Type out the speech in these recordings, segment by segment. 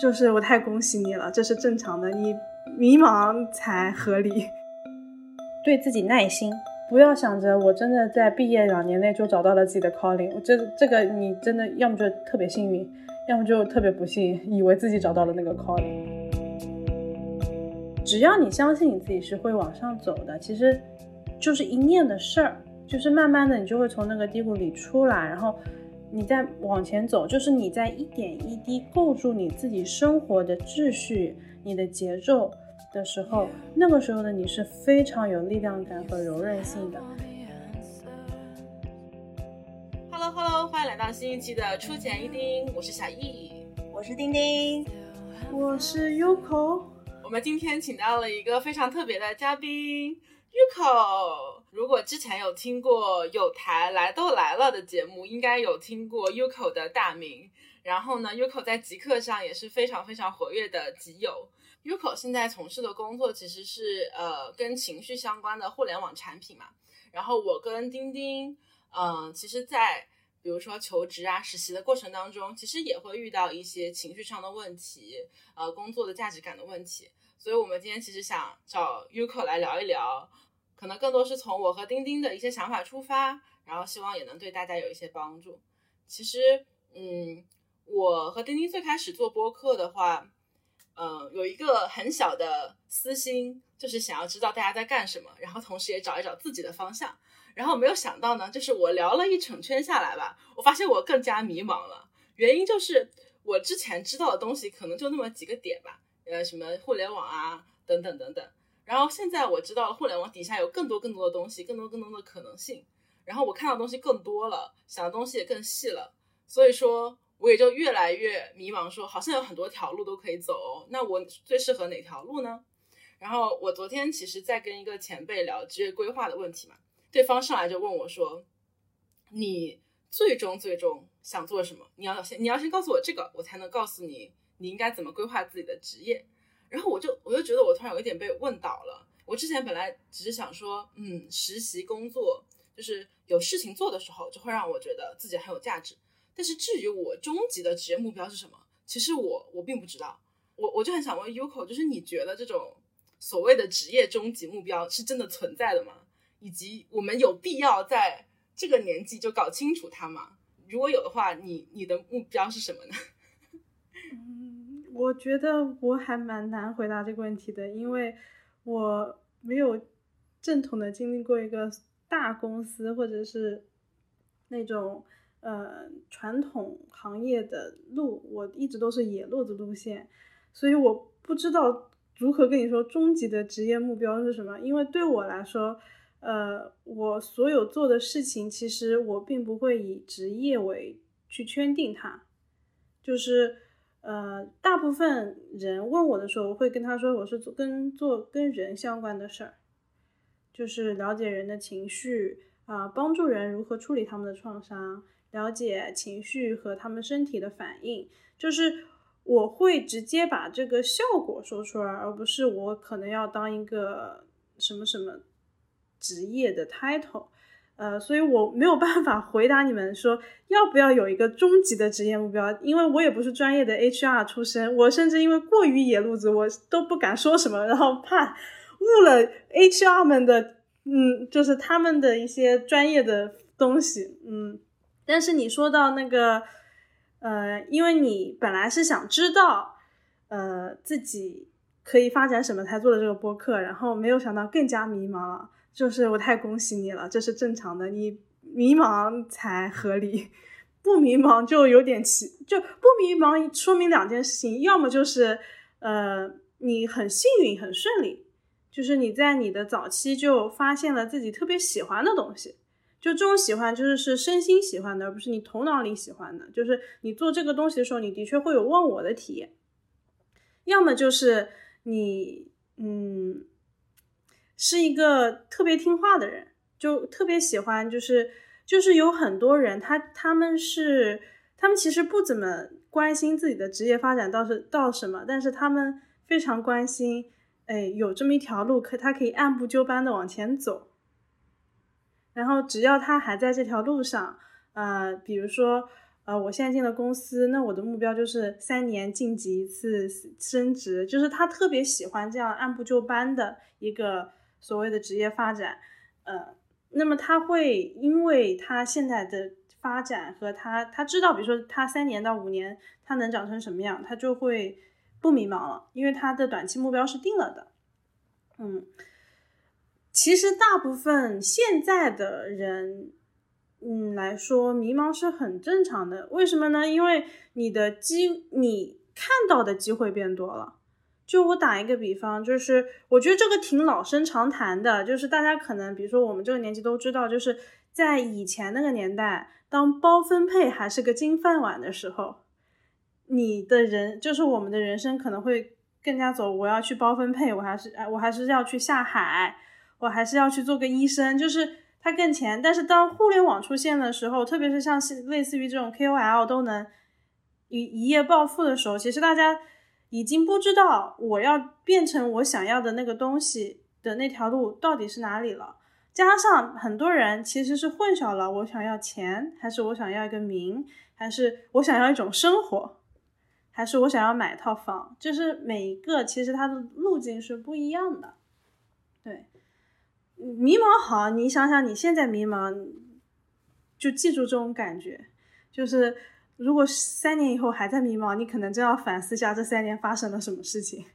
就是我太恭喜你了，这是正常的，你迷茫才合理。对自己耐心，不要想着我真的在毕业两年内就找到了自己的 calling，我这这个你真的要么就特别幸运，要么就特别不幸，以为自己找到了那个 calling。只要你相信你自己是会往上走的，其实就是一念的事儿，就是慢慢的你就会从那个低谷里出来，然后。你在往前走，就是你在一点一滴构筑你自己生活的秩序、你的节奏的时候，那个时候的你是非常有力量感和柔韧性的。Hello Hello，欢迎来到新一期的初见一丁，我是小易，我是丁丁，我是 Yuko。我们今天请到了一个非常特别的嘉宾，Yuko。如果之前有听过有台来都来了的节目，应该有听过 Yuko 的大名。然后呢 Yuko 在极客上也是非常非常活跃的极友。Uko 现在从事的工作其实是呃跟情绪相关的互联网产品嘛。然后我跟钉钉，嗯，其实，在比如说求职啊、实习的过程当中，其实也会遇到一些情绪上的问题，呃，工作的价值感的问题。所以我们今天其实想找 Yuko 来聊一聊。可能更多是从我和丁丁的一些想法出发，然后希望也能对大家有一些帮助。其实，嗯，我和丁丁最开始做播客的话，嗯，有一个很小的私心，就是想要知道大家在干什么，然后同时也找一找自己的方向。然后没有想到呢，就是我聊了一整圈下来吧，我发现我更加迷茫了。原因就是我之前知道的东西可能就那么几个点吧，呃，什么互联网啊，等等等等。然后现在我知道了，互联网底下有更多更多的东西，更多更多的可能性。然后我看到东西更多了，想的东西也更细了。所以说，我也就越来越迷茫，说好像有很多条路都可以走，那我最适合哪条路呢？然后我昨天其实在跟一个前辈聊职业规划的问题嘛，对方上来就问我说：“你最终最终想做什么？你要先你要先告诉我这个，我才能告诉你你应该怎么规划自己的职业。”然后我就我就觉得我突然有一点被问倒了。我之前本来只是想说，嗯，实习工作就是有事情做的时候，就会让我觉得自己很有价值。但是至于我终极的职业目标是什么，其实我我并不知道。我我就很想问 Yuko，就是你觉得这种所谓的职业终极目标是真的存在的吗？以及我们有必要在这个年纪就搞清楚它吗？如果有的话，你你的目标是什么呢？我觉得我还蛮难回答这个问题的，因为我没有正统的经历过一个大公司或者是那种呃传统行业的路，我一直都是野路子路线，所以我不知道如何跟你说终极的职业目标是什么。因为对我来说，呃，我所有做的事情，其实我并不会以职业为去圈定它，就是。呃，大部分人问我的时候，我会跟他说，我是做跟做跟人相关的事儿，就是了解人的情绪啊，帮助人如何处理他们的创伤，了解情绪和他们身体的反应，就是我会直接把这个效果说出来，而不是我可能要当一个什么什么职业的 title。呃，所以我没有办法回答你们说要不要有一个终极的职业目标，因为我也不是专业的 HR 出身，我甚至因为过于野路子，我都不敢说什么，然后怕误了 HR 们的，嗯，就是他们的一些专业的东西，嗯。但是你说到那个，呃，因为你本来是想知道，呃，自己可以发展什么才做的这个播客，然后没有想到更加迷茫了。就是我太恭喜你了，这是正常的，你迷茫才合理，不迷茫就有点奇，就不迷茫说明两件事情，要么就是呃你很幸运很顺利，就是你在你的早期就发现了自己特别喜欢的东西，就这种喜欢就是是身心喜欢的，而不是你头脑里喜欢的，就是你做这个东西的时候，你的确会有忘我的体验，要么就是你嗯。是一个特别听话的人，就特别喜欢，就是就是有很多人，他他们是他们其实不怎么关心自己的职业发展到是到什么，但是他们非常关心，哎，有这么一条路，可他可以按部就班的往前走，然后只要他还在这条路上，呃，比如说呃，我现在进了公司，那我的目标就是三年晋级一次升职，就是他特别喜欢这样按部就班的一个所谓的职业发展，呃，那么他会因为他现在的发展和他他知道，比如说他三年到五年他能长成什么样，他就会不迷茫了，因为他的短期目标是定了的，嗯，其实大部分现在的人。嗯，来说迷茫是很正常的。为什么呢？因为你的机，你看到的机会变多了。就我打一个比方，就是我觉得这个挺老生常谈的，就是大家可能，比如说我们这个年纪都知道，就是在以前那个年代，当包分配还是个金饭碗的时候，你的人就是我们的人生可能会更加走，我要去包分配，我还是哎，我还是要去下海，我还是要去做个医生，就是。它更前，但是当互联网出现的时候，特别是像类似于这种 KOL 都能一一夜暴富的时候，其实大家已经不知道我要变成我想要的那个东西的那条路到底是哪里了。加上很多人其实是混淆了，我想要钱，还是我想要一个名，还是我想要一种生活，还是我想要买套房，就是每一个其实它的路径是不一样的，对。迷茫好，你想想你现在迷茫，就记住这种感觉。就是如果三年以后还在迷茫，你可能真要反思一下这三年发生了什么事情。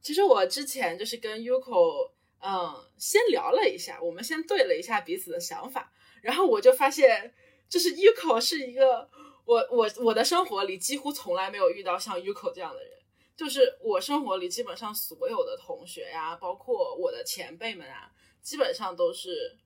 其实我之前就是跟 Uko，嗯，先聊了一下，我们先对了一下彼此的想法，然后我就发现，就是 Uko 是一个我我我的生活里几乎从来没有遇到像 Uko 这样的人。就是我生活里基本上所有的同学呀，包括我的前辈们啊，基本上都是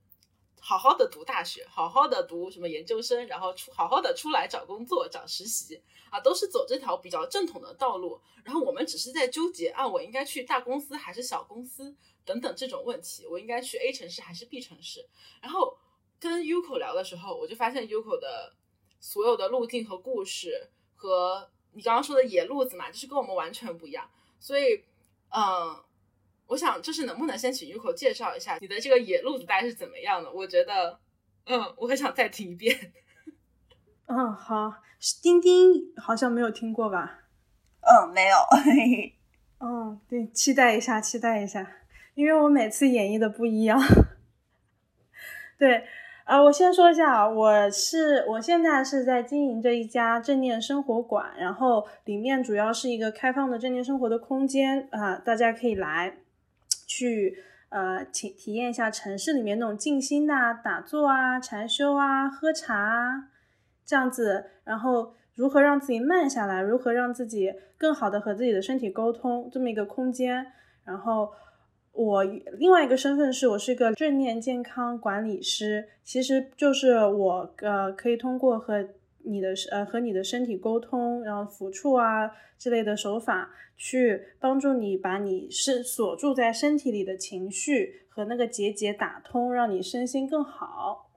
好好的读大学，好好的读什么研究生，然后出好好的出来找工作、找实习啊，都是走这条比较正统的道路。然后我们只是在纠结啊，我应该去大公司还是小公司等等这种问题，我应该去 A 城市还是 B 城市。然后跟 Uko 聊的时候，我就发现 Uko 的所有的路径和故事和。你刚刚说的野路子嘛，就是跟我们完全不一样，所以，嗯，我想就是能不能先请 Uko 介绍一下你的这个野路子大概是怎么样的？我觉得，嗯，我很想再听一遍。嗯，好，丁丁好像没有听过吧？嗯，没有。嗯，对，期待一下，期待一下，因为我每次演绎的不一样。对。啊，我先说一下啊，我是我现在是在经营着一家正念生活馆，然后里面主要是一个开放的正念生活的空间啊，大家可以来去呃体体验一下城市里面那种静心啊、打坐啊、禅修啊、喝茶啊这样子，然后如何让自己慢下来，如何让自己更好的和自己的身体沟通这么一个空间，然后。我另外一个身份是我是一个正念健康管理师，其实就是我呃可以通过和你的呃和你的身体沟通，然后抚触啊之类的手法，去帮助你把你是锁住在身体里的情绪和那个结节打通，让你身心更好。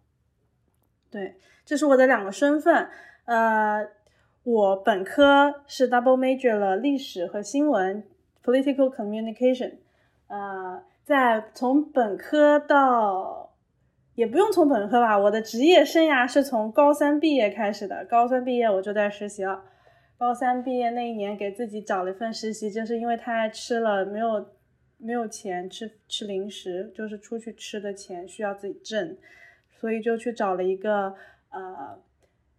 对，这是我的两个身份。呃，我本科是 double major 了历史和新闻 （political communication）。呃，在从本科到，也不用从本科吧，我的职业生涯是从高三毕业开始的。高三毕业我就在实习了。高三毕业那一年，给自己找了一份实习，就是因为太爱吃了，没有没有钱吃吃零食，就是出去吃的钱需要自己挣，所以就去找了一个呃，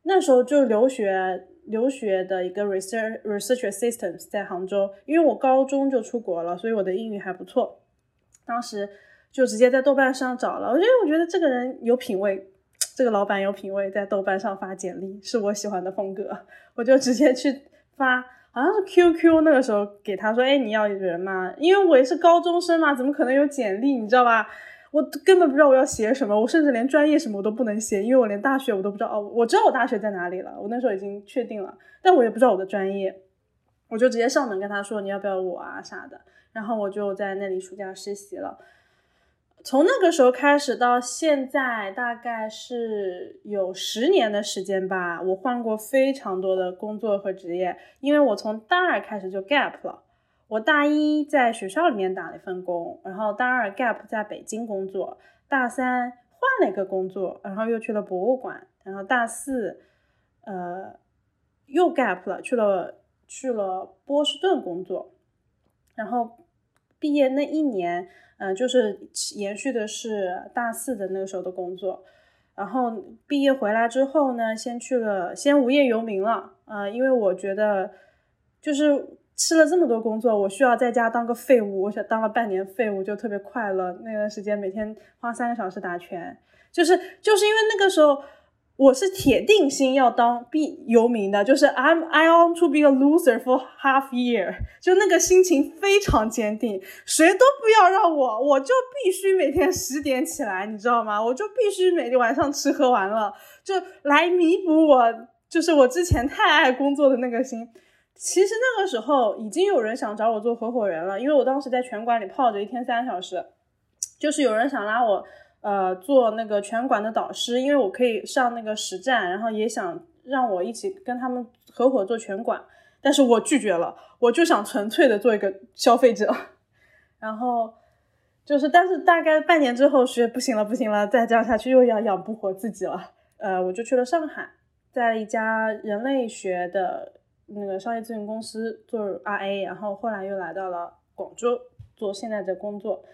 那时候就留学。留学的一个 research research assistant 在杭州，因为我高中就出国了，所以我的英语还不错。当时就直接在豆瓣上找了，我觉得我觉得这个人有品位，这个老板有品位，在豆瓣上发简历是我喜欢的风格，我就直接去发，好像是 QQ 那个时候给他说，哎，你要人吗？因为我也是高中生嘛，怎么可能有简历？你知道吧？我根本不知道我要写什么，我甚至连专业什么我都不能写，因为我连大学我都不知道。哦，我知道我大学在哪里了，我那时候已经确定了，但我也不知道我的专业，我就直接上门跟他说你要不要我啊啥的，然后我就在那里暑假实习了。从那个时候开始到现在，大概是有十年的时间吧，我换过非常多的工作和职业，因为我从大二开始就 gap 了。我大一在学校里面打了一份工，然后大二 gap 在北京工作，大三换了一个工作，然后又去了博物馆然后大四，呃，又 gap 了，去了去了波士顿工作，然后毕业那一年，嗯，就是延续的是大四的那个时候的工作。然后毕业回来之后呢，先去了，先无业游民了，啊，因为我觉得就是吃了这么多工作，我需要在家当个废物。我想当了半年废物就特别快乐，那段时间每天花三个小时打拳，就是就是因为那个时候。我是铁定心要当 B 游民的，就是 I'm I want to be a loser for half year，就那个心情非常坚定，谁都不要让我，我就必须每天十点起来，你知道吗？我就必须每天晚上吃喝玩乐，就来弥补我，就是我之前太爱工作的那个心。其实那个时候已经有人想找我做合伙人了，因为我当时在拳馆里泡着一天三小时，就是有人想拉我。呃，做那个拳馆的导师，因为我可以上那个实战，然后也想让我一起跟他们合伙做拳馆，但是我拒绝了，我就想纯粹的做一个消费者，然后就是，但是大概半年之后学不行了，不行了，再这样下去又要养不活自己了，呃，我就去了上海，在一家人类学的那个商业咨询公司做 RA，然后后来又来到了广州做现在的工作。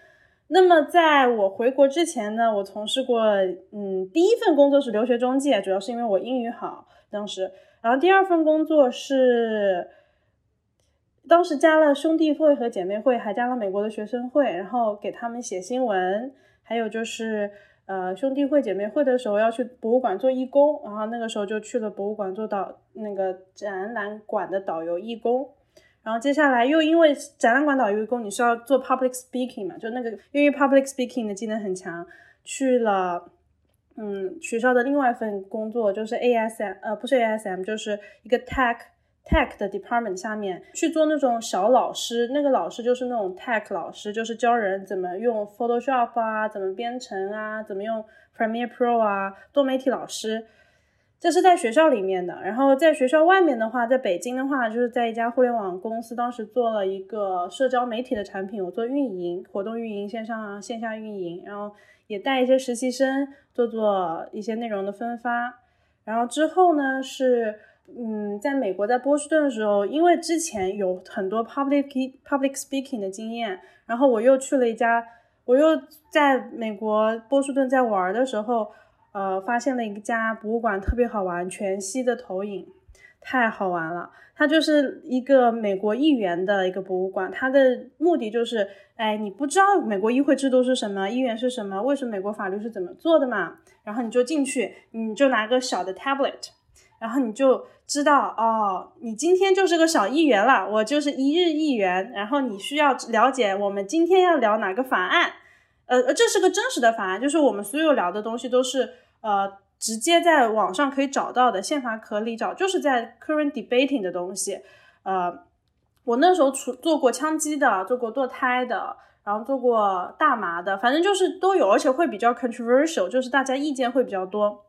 那么在我回国之前呢，我从事过，嗯，第一份工作是留学中介，主要是因为我英语好，当时，然后第二份工作是，当时加了兄弟会和姐妹会，还加了美国的学生会，然后给他们写新闻，还有就是，呃，兄弟会姐妹会的时候要去博物馆做义工，然后那个时候就去了博物馆做导那个展览馆的导游义工。然后接下来又因为展览馆导游工，你是要做 public speaking 嘛？就那个因为 public speaking 的技能很强，去了嗯学校的另外一份工作，就是 ASM 呃不是 ASM，就是一个 tech tech 的 department 下面去做那种小老师，那个老师就是那种 tech 老师，就是教人怎么用 Photoshop 啊，怎么编程啊，怎么用 Premiere Pro 啊，多媒体老师。这是在学校里面的，然后在学校外面的话，在北京的话，就是在一家互联网公司，当时做了一个社交媒体的产品，我做运营、活动运营、线上线下运营，然后也带一些实习生做做一些内容的分发。然后之后呢，是嗯，在美国在波士顿的时候，因为之前有很多 public public speaking 的经验，然后我又去了一家，我又在美国波士顿在玩的时候。呃，发现了一家博物馆特别好玩，全息的投影，太好玩了。它就是一个美国议员的一个博物馆，它的目的就是，哎，你不知道美国议会制度是什么，议员是什么，为什么美国法律是怎么做的嘛？然后你就进去，你就拿个小的 tablet，然后你就知道，哦，你今天就是个小议员了，我就是一日议员，然后你需要了解我们今天要聊哪个法案。呃这是个真实的法案，就是我们所有聊的东西都是呃直接在网上可以找到的，宪法可里找，就是在 current debating 的东西。呃，我那时候出做过枪击的，做过堕胎的，然后做过大麻的，反正就是都有，而且会比较 controversial，就是大家意见会比较多。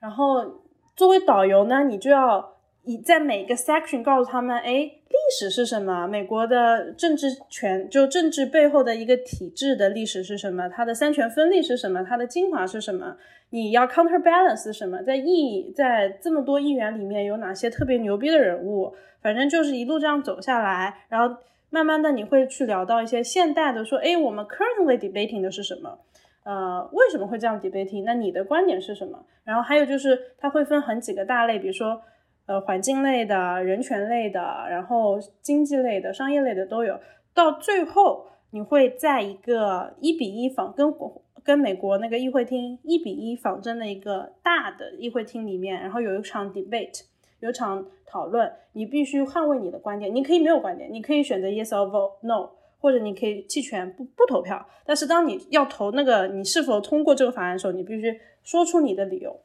然后作为导游呢，你就要。你在每个 section 告诉他们，哎，历史是什么？美国的政治权就政治背后的一个体制的历史是什么？它的三权分立是什么？它的精华是什么？你要 counterbalance 什么？在议在这么多议员里面有哪些特别牛逼的人物？反正就是一路这样走下来，然后慢慢的你会去聊到一些现代的，说，哎，我们 currently debating 的是什么？呃，为什么会这样 debating？那你的观点是什么？然后还有就是它会分很几个大类，比如说。呃，环境类的、人权类的，然后经济类的、商业类的都有。到最后，你会在一个一比一仿跟跟美国那个议会厅一比一仿真的一个大的议会厅里面，然后有一场 debate，有场讨论，你必须捍卫你的观点。你可以没有观点，你可以选择 yes or no，或者你可以弃权不不投票。但是当你要投那个你是否通过这个法案的时候，你必须说出你的理由，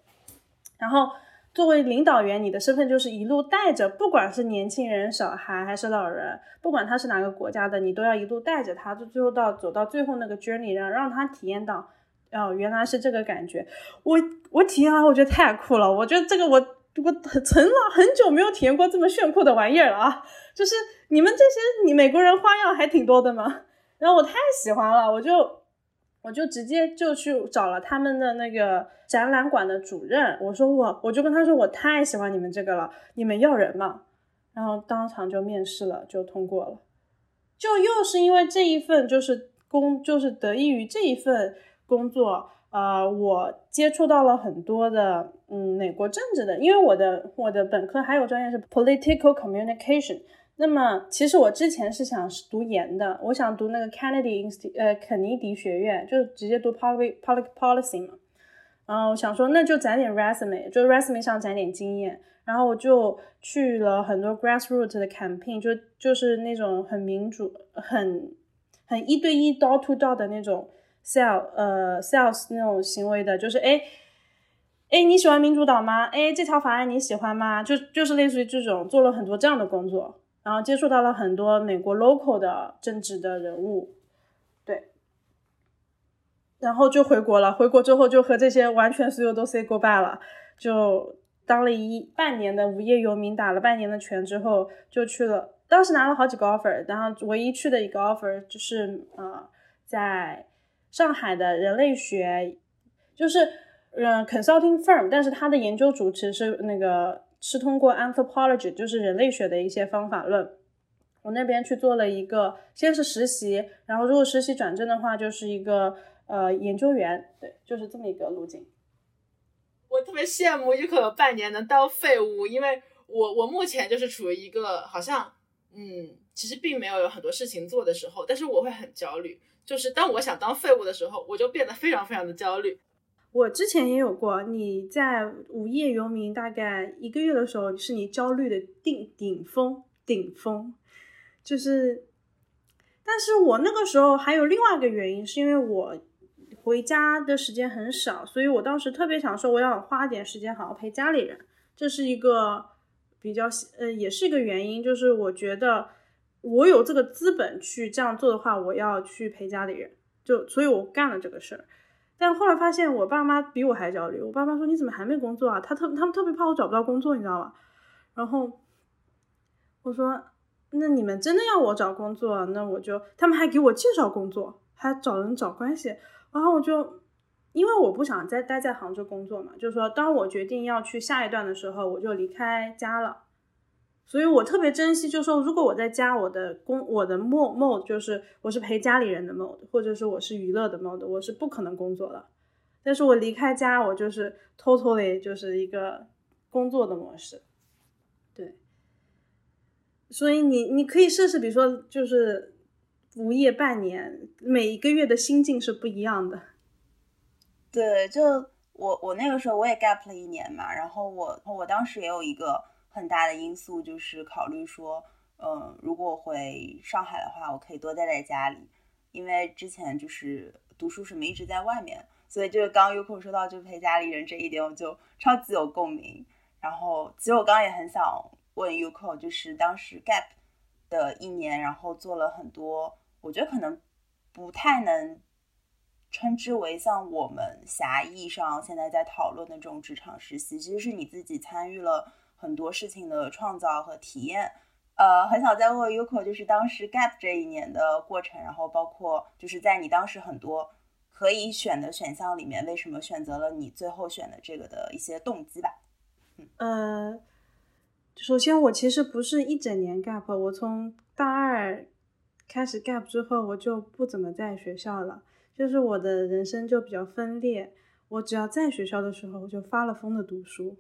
然后。作为领导员，你的身份就是一路带着，不管是年轻人、小孩还是老人，不管他是哪个国家的，你都要一路带着他，就最后到走到最后那个 journey，让让他体验到，哦，原来是这个感觉。我我体验完，我觉得太酷了。我觉得这个我我存了很久没有体验过这么炫酷的玩意儿了啊！就是你们这些你美国人花样还挺多的嘛，然后我太喜欢了，我就我就直接就去找了他们的那个展览馆的主任，我说我我就跟他说我太喜欢你们这个了，你们要人吗？然后当场就面试了，就通过了。就又是因为这一份就是工，就是得益于这一份工作，呃，我接触到了很多的嗯美国政治的，因为我的我的本科还有专业是 political communication。那么其实我之前是想读研的，我想读那个 Kennedy Inst 呃肯尼迪学院，就直接读 public public policy 嘛。然后我想说那就攒点 resume，就 resume 上攒点经验。然后我就去了很多 grassroots 的 campaign，就就是那种很民主、很很一对一 door to door 的那种 sell 呃 sales 那种行为的，就是哎哎你喜欢民主党吗？哎这条法案你喜欢吗？就就是类似于这种做了很多这样的工作，然后接触到了很多美国 local 的政治的人物，对，然后就回国了。回国之后就和这些完全所有都 say goodbye 了，就。当了一半年的无业游民，打了半年的拳之后，就去了。当时拿了好几个 offer，然后唯一去的一个 offer 就是呃，在上海的人类学，就是嗯 consulting firm，但是他的研究主持是那个是通过 anthropology，就是人类学的一些方法论。我那边去做了一个，先是实习，然后如果实习转正的话，就是一个呃研究员，对，就是这么一个路径。我特别羡慕可能半年能当废物，因为我我目前就是处于一个好像嗯，其实并没有有很多事情做的时候，但是我会很焦虑。就是当我想当废物的时候，我就变得非常非常的焦虑。我之前也有过，你在无业游民大概一个月的时候，是你焦虑的顶顶峰顶峰。就是，但是我那个时候还有另外一个原因，是因为我。回家的时间很少，所以我当时特别想说，我要花点时间好好陪家里人，这是一个比较呃，也是一个原因，就是我觉得我有这个资本去这样做的话，我要去陪家里人，就所以我干了这个事儿。但后来发现我爸妈比我还焦虑，我爸妈说你怎么还没工作啊？他特他们特别怕我找不到工作，你知道吗？然后我说那你们真的要我找工作，那我就他们还给我介绍工作，还找人找关系。然后我就，因为我不想再待在杭州工作嘛，就是说，当我决定要去下一段的时候，我就离开家了。所以我特别珍惜，就是说，如果我在家，我的工，我的 mode mode 就是我是陪家里人的 mode，或者是我是娱乐的 mode，我是不可能工作的。但是我离开家，我就是 totally 就是一个工作的模式。对。所以你你可以试试，比如说就是。无业半年，每一个月的心境是不一样的。对，就我我那个时候我也 gap 了一年嘛，然后我我当时也有一个很大的因素，就是考虑说，嗯，如果回上海的话，我可以多待在家里，因为之前就是读书什么一直在外面，所以就是刚 Yuko 说到就陪家里人这一点，我就超级有共鸣。然后其实我刚刚也很想问 Yuko，就是当时 gap 的一年，然后做了很多。我觉得可能不太能称之为像我们狭义上现在在讨论的这种职场实习，其实是你自己参与了很多事情的创造和体验。呃，很想再问 Uko，就是当时 Gap 这一年的过程，然后包括就是在你当时很多可以选的选项里面，为什么选择了你最后选的这个的一些动机吧？嗯，首先我其实不是一整年 Gap，我从大二。开始 gap 之后，我就不怎么在学校了，就是我的人生就比较分裂。我只要在学校的时候，我就发了疯的读书；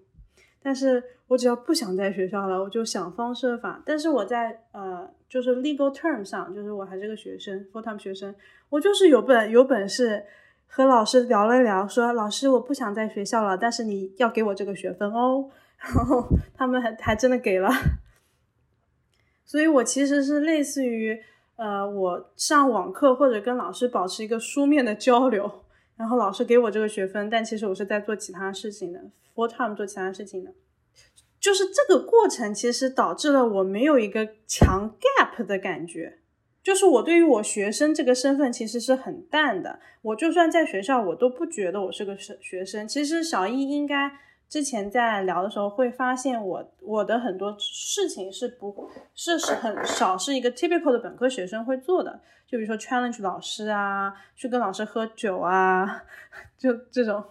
但是我只要不想在学校了，我就想方设法。但是我在呃，就是 legal term 上，就是我还是个学生，full time 学生，我就是有本有本事和老师聊了聊，说老师我不想在学校了，但是你要给我这个学分哦。然后他们还还真的给了，所以我其实是类似于。呃，我上网课或者跟老师保持一个书面的交流，然后老师给我这个学分，但其实我是在做其他事情的，full time 做其他事情的，就是这个过程其实导致了我没有一个强 gap 的感觉，就是我对于我学生这个身份其实是很淡的，我就算在学校，我都不觉得我是个学学生。其实小一应该之前在聊的时候会发现我我的很多事情是不是是很少是一个 typical 的本科学生会做的，就比如说 challenge 老师啊，去跟老师喝酒啊，就这种。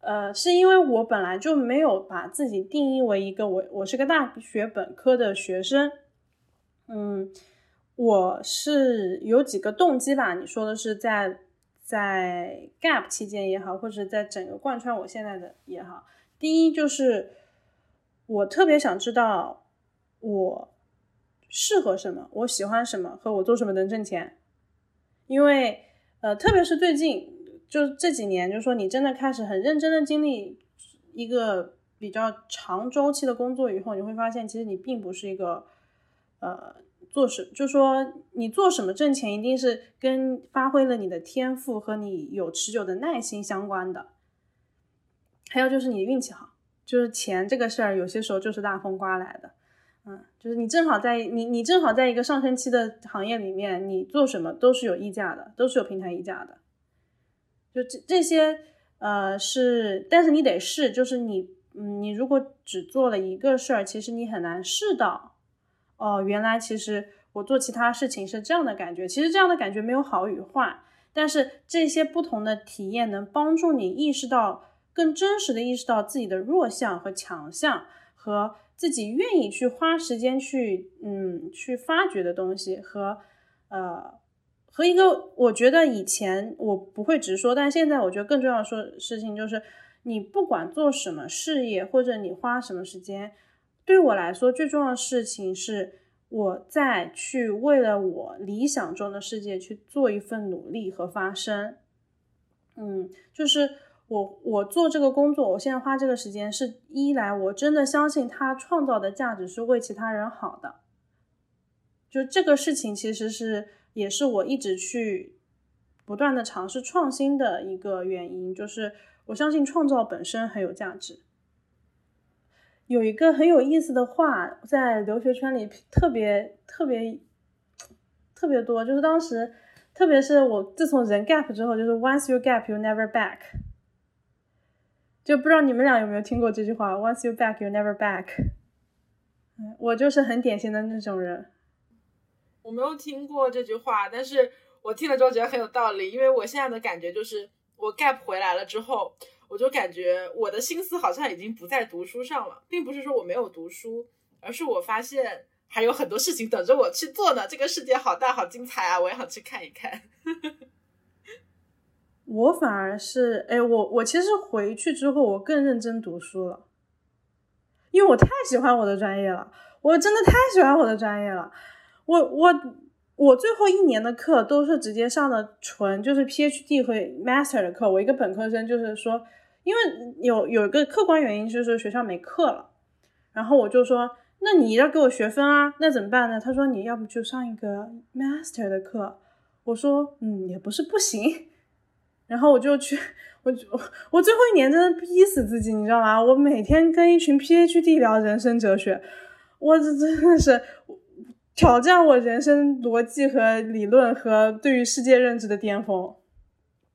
呃，是因为我本来就没有把自己定义为一个我我是个大学本科的学生，嗯，我是有几个动机吧。你说的是在在 gap 期间也好，或者在整个贯穿我现在的也好，第一就是我特别想知道我适合什么，我喜欢什么，和我做什么能挣钱，因为呃，特别是最近。就这几年，就是说你真的开始很认真的经历一个比较长周期的工作以后，你会发现，其实你并不是一个呃做什，就说你做什么挣钱，一定是跟发挥了你的天赋和你有持久的耐心相关的。还有就是你运气好，就是钱这个事儿，有些时候就是大风刮来的，嗯，就是你正好在你你正好在一个上升期的行业里面，你做什么都是有溢价的，都是有平台溢价的。就这这些，呃，是，但是你得试，就是你，嗯，你如果只做了一个事儿，其实你很难试到，哦，原来其实我做其他事情是这样的感觉。其实这样的感觉没有好与坏，但是这些不同的体验能帮助你意识到，更真实的意识到自己的弱项和强项，和自己愿意去花时间去，嗯，去发掘的东西和，呃。和一个，我觉得以前我不会直说，但现在我觉得更重要的说事情就是，你不管做什么事业，或者你花什么时间，对我来说最重要的事情是，我在去为了我理想中的世界去做一份努力和发声。嗯，就是我我做这个工作，我现在花这个时间，是一来我真的相信他创造的价值是为其他人好的，就这个事情其实是。也是我一直去不断的尝试创新的一个原因，就是我相信创造本身很有价值。有一个很有意思的话，在留学圈里特别特别特别多，就是当时，特别是我自从人 gap 之后，就是 once you gap you never back，就不知道你们俩有没有听过这句话，once you back you never back。我就是很典型的那种人。我没有听过这句话，但是我听了之后觉得很有道理。因为我现在的感觉就是，我 gap 回来了之后，我就感觉我的心思好像已经不在读书上了，并不是说我没有读书，而是我发现还有很多事情等着我去做呢。这个世界好大，好精彩啊！我也想去看一看。我反而是，哎，我我其实回去之后，我更认真读书了，因为我太喜欢我的专业了，我真的太喜欢我的专业了。我我我最后一年的课都是直接上的纯就是 PhD 和 Master 的课。我一个本科生就是说，因为有有一个客观原因，就是学校没课了。然后我就说，那你要给我学分啊？那怎么办呢？他说你要不就上一个 Master 的课。我说嗯，也不是不行。然后我就去，我我我最后一年真的逼死自己，你知道吗？我每天跟一群 PhD 聊人生哲学，我这真的是。挑战我人生逻辑和理论和对于世界认知的巅峰，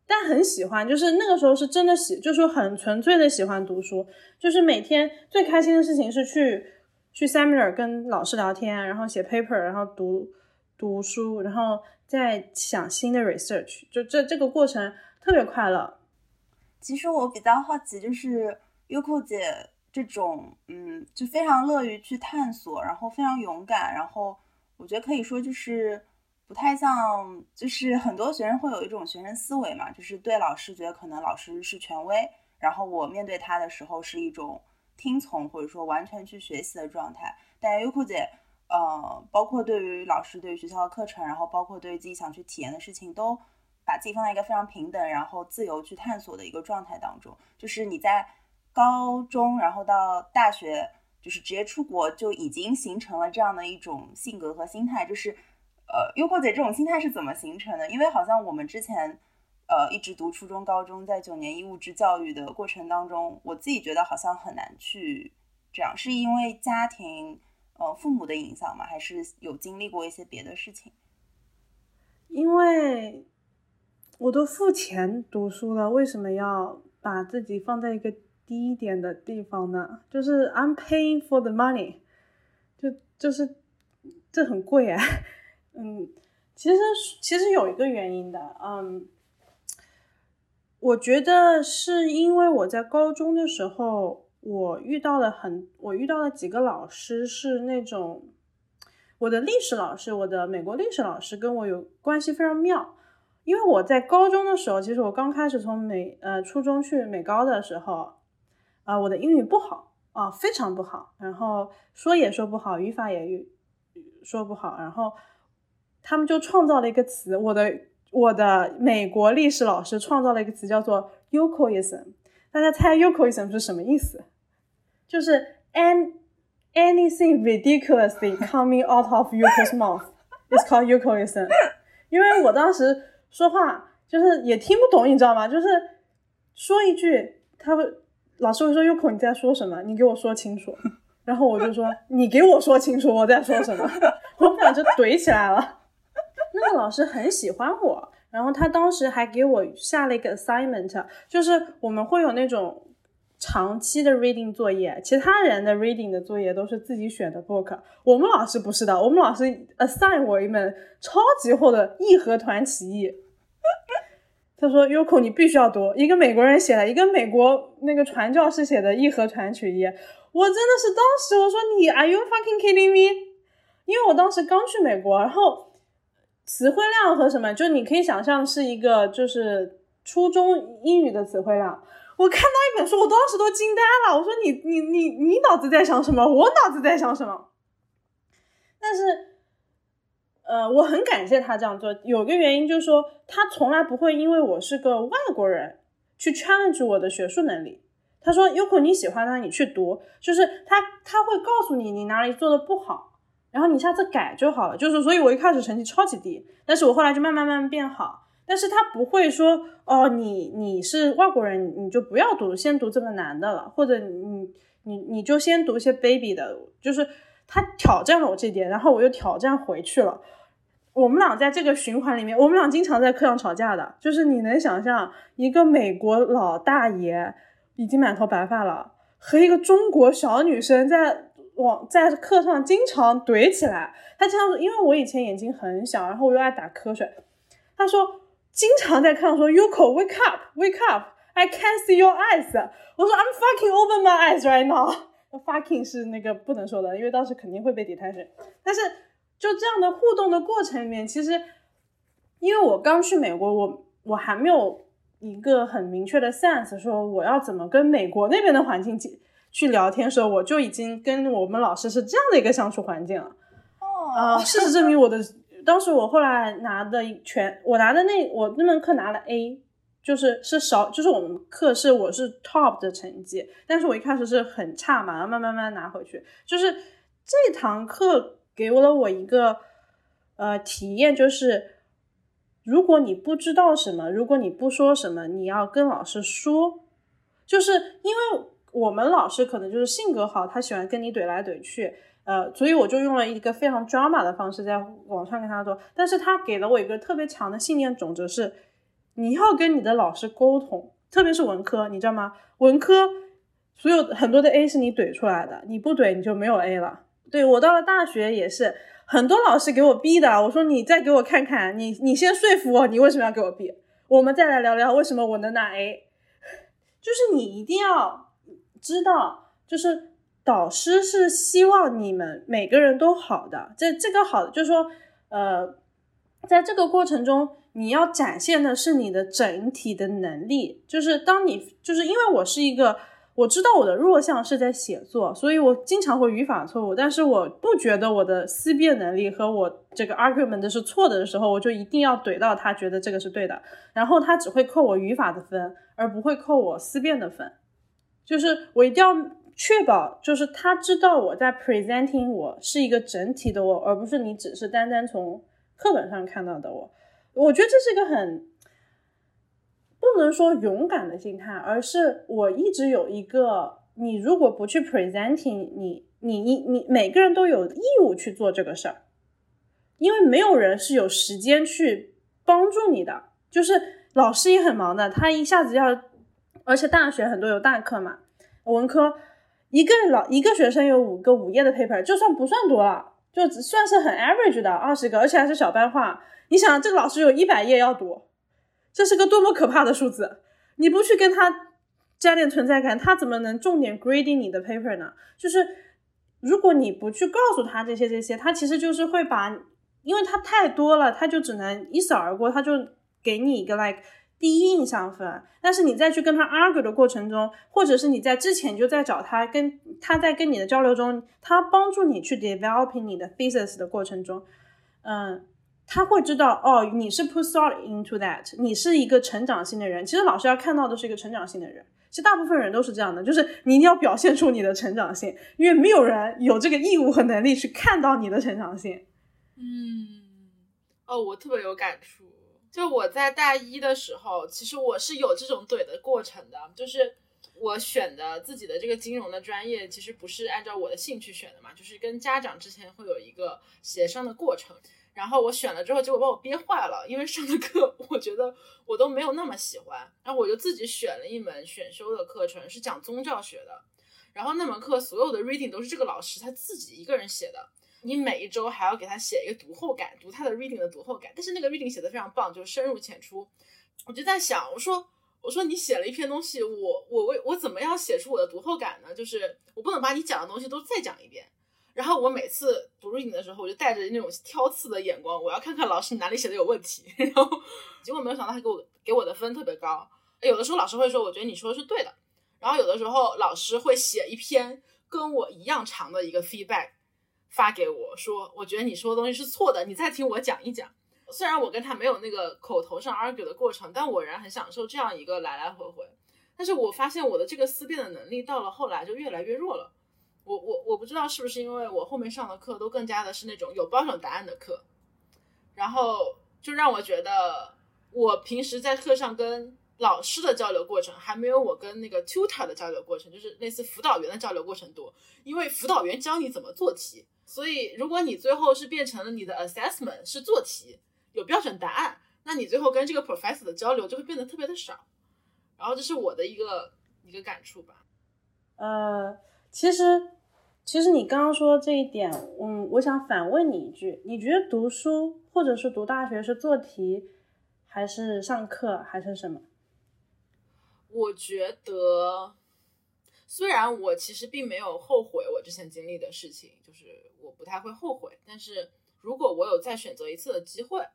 但很喜欢，就是那个时候是真的喜，就是很纯粹的喜欢读书，就是每天最开心的事情是去去 seminar 跟老师聊天，然后写 paper，然后读读书，然后再想新的 research，就这这个过程特别快乐。其实我比较好奇，就是优酷姐这种，嗯，就非常乐于去探索，然后非常勇敢，然后。我觉得可以说就是不太像，就是很多学生会有一种学生思维嘛，就是对老师觉得可能老师是权威，然后我面对他的时候是一种听从或者说完全去学习的状态。但优酷姐，呃，包括对于老师、对于学校的课程，然后包括对于自己想去体验的事情，都把自己放在一个非常平等，然后自由去探索的一个状态当中。就是你在高中，然后到大学。就是直接出国就已经形成了这样的一种性格和心态，就是，呃，优酷姐这种心态是怎么形成的？因为好像我们之前，呃，一直读初中、高中，在九年义务制教育的过程当中，我自己觉得好像很难去这样，是因为家庭，呃，父母的影响吗？还是有经历过一些别的事情？因为我都付钱读书了，为什么要把自己放在一个低一点的地方呢？就是 I'm paying for the money，就就是这很贵啊。嗯，其实其实有一个原因的，嗯，我觉得是因为我在高中的时候，我遇到了很，我遇到了几个老师是那种，我的历史老师，我的美国历史老师跟我有关系非常妙。因为我在高中的时候，其实我刚开始从美呃初中去美高的时候，啊，我的英语不好啊，非常不好，然后说也说不好，语法也说不好，然后他们就创造了一个词，我的我的美国历史老师创造了一个词叫做 “Yukoism”，大家猜 “Yukoism” 是什么意思？就是 “an anything ridiculously coming out of Yuko's mouth is called Yukoism”，因为我当时。说话就是也听不懂，你知道吗？就是说一句，他会老师会说 uk 你在说什么？你给我说清楚。”然后我就说：“你给我说清楚我在说什么。”我们俩就怼起来了。那个老师很喜欢我，然后他当时还给我下了一个 assignment，就是我们会有那种长期的 reading 作业，其他人的 reading 的作业都是自己选的 book，我们老师不是的，我们老师 assign 我一本超级厚的义和团起义。他说：“Uko，你必须要读一个美国人写的，一个美国那个传教士写的《义和团曲义》。我真的是当时我说你 Are you fucking kidding me？因为我当时刚去美国，然后词汇量和什么，就你可以想象是一个就是初中英语的词汇量。我看到一本书，我当时都惊呆了。我说你你你你脑子在想什么？我脑子在想什么？但是。”呃，我很感谢他这样做。有个原因就是说，他从来不会因为我是个外国人去 challenge 我的学术能力。他说：“Uko，你喜欢他，你去读。”就是他他会告诉你你哪里做的不好，然后你下次改就好了。就是，所以我一开始成绩超级低，但是我后来就慢慢慢慢变好。但是他不会说：“哦，你你是外国人，你就不要读，先读这么难的了，或者你你你就先读一些 baby 的。”就是他挑战了我这点，然后我又挑战回去了。我们俩在这个循环里面，我们俩经常在课上吵架的。就是你能想象，一个美国老大爷已经满头白发了，和一个中国小女生在网在课上经常怼起来。他经常说，因为我以前眼睛很小，然后我又爱打瞌睡。他说，经常在课上说，Uko wake up wake up I can't see your eyes。我说 I'm fucking open my eyes right now。fucking 是那个不能说的，因为当时肯定会被 detention。但是。就这样的互动的过程里面，其实因为我刚去美国，我我还没有一个很明确的 sense，说我要怎么跟美国那边的环境去去聊天的时候，我就已经跟我们老师是这样的一个相处环境了。哦，啊，事实证明我的当时我后来拿的全，我拿的那我那门课拿了 A，就是是少，就是我们课是我是 top 的成绩，但是我一开始是很差嘛，然后慢慢慢慢拿回去，就是这堂课。给了我一个呃体验，就是如果你不知道什么，如果你不说什么，你要跟老师说。就是因为我们老师可能就是性格好，他喜欢跟你怼来怼去，呃，所以我就用了一个非常 drama 的方式在网上跟他说。但是他给了我一个特别强的信念种子，是你要跟你的老师沟通，特别是文科，你知道吗？文科所有很多的 A 是你怼出来的，你不怼你就没有 A 了。对我到了大学也是很多老师给我逼的，我说你再给我看看，你你先说服我，你为什么要给我 B，？我们再来聊聊为什么我能拿 A。就是你一定要知道，就是导师是希望你们每个人都好的。这这个好，就是说，呃，在这个过程中，你要展现的是你的整体的能力。就是当你就是因为我是一个。我知道我的弱项是在写作，所以我经常会语法错误。但是我不觉得我的思辨能力和我这个 argument 是错的的时候，我就一定要怼到他觉得这个是对的，然后他只会扣我语法的分，而不会扣我思辨的分。就是我一定要确保，就是他知道我在 presenting 我是一个整体的我，而不是你只是单单从课本上看到的我。我觉得这是一个很。不能说勇敢的心态，而是我一直有一个，你如果不去 presenting，你你你你每个人都有义务去做这个事儿，因为没有人是有时间去帮助你的，就是老师也很忙的，他一下子要，而且大学很多有大课嘛，文科一个老一个学生有五个五页的 paper，就算不算多了，就只算是很 average 的二十个，而且还是小班化。你想，这个老师有一百页要读，这是个多么可怕的数字！你不去跟他加点存在感，他怎么能重点 grading 你的 paper 呢？就是如果你不去告诉他这些这些，他其实就是会把，因为他太多了，他就只能一扫而过，他就给你一个 like。第一印象分，但是你再去跟他 argue 的过程中，或者是你在之前就在找他，跟他在跟你的交流中，他帮助你去 developing 你的 thesis 的过程中，嗯，他会知道哦，你是 put thought into that，你是一个成长性的人。其实老师要看到的是一个成长性的人，其实大部分人都是这样的，就是你一定要表现出你的成长性，因为没有人有这个义务和能力去看到你的成长性。嗯，哦，我特别有感触。就我在大一的时候，其实我是有这种怼的过程的，就是我选的自己的这个金融的专业，其实不是按照我的兴趣选的嘛，就是跟家长之前会有一个协商的过程。然后我选了之后，结果把我憋坏了，因为上的课我觉得我都没有那么喜欢，然后我就自己选了一门选修的课程，是讲宗教学的。然后那门课所有的 reading 都是这个老师他自己一个人写的。你每一周还要给他写一个读后感，读他的 reading 的读后感，但是那个 reading 写的非常棒，就是深入浅出。我就在想，我说，我说你写了一篇东西，我我为我怎么样写出我的读后感呢？就是我不能把你讲的东西都再讲一遍。然后我每次读 reading 的时候，我就带着那种挑刺的眼光，我要看看老师哪里写的有问题。然后结果没有想到他给我给我的分特别高。有的时候老师会说，我觉得你说的是对的。然后有的时候老师会写一篇跟我一样长的一个 feedback。发给我说，我觉得你说的东西是错的，你再听我讲一讲。虽然我跟他没有那个口头上 argue 的过程，但我仍然很享受这样一个来来回回。但是我发现我的这个思辨的能力到了后来就越来越弱了。我我我不知道是不是因为我后面上的课都更加的是那种有标准答案的课，然后就让我觉得我平时在课上跟老师的交流过程还没有我跟那个 tutor 的交流过程，就是类似辅导员的交流过程多，因为辅导员教你怎么做题。所以，如果你最后是变成了你的 assessment 是做题有标准答案，那你最后跟这个 professor 的交流就会变得特别的少。然后这是我的一个一个感触吧。呃，其实其实你刚刚说这一点，嗯，我想反问你一句：你觉得读书或者是读大学是做题，还是上课，还是什么？我觉得。虽然我其实并没有后悔我之前经历的事情，就是我不太会后悔。但是如果我有再选择一次的机会，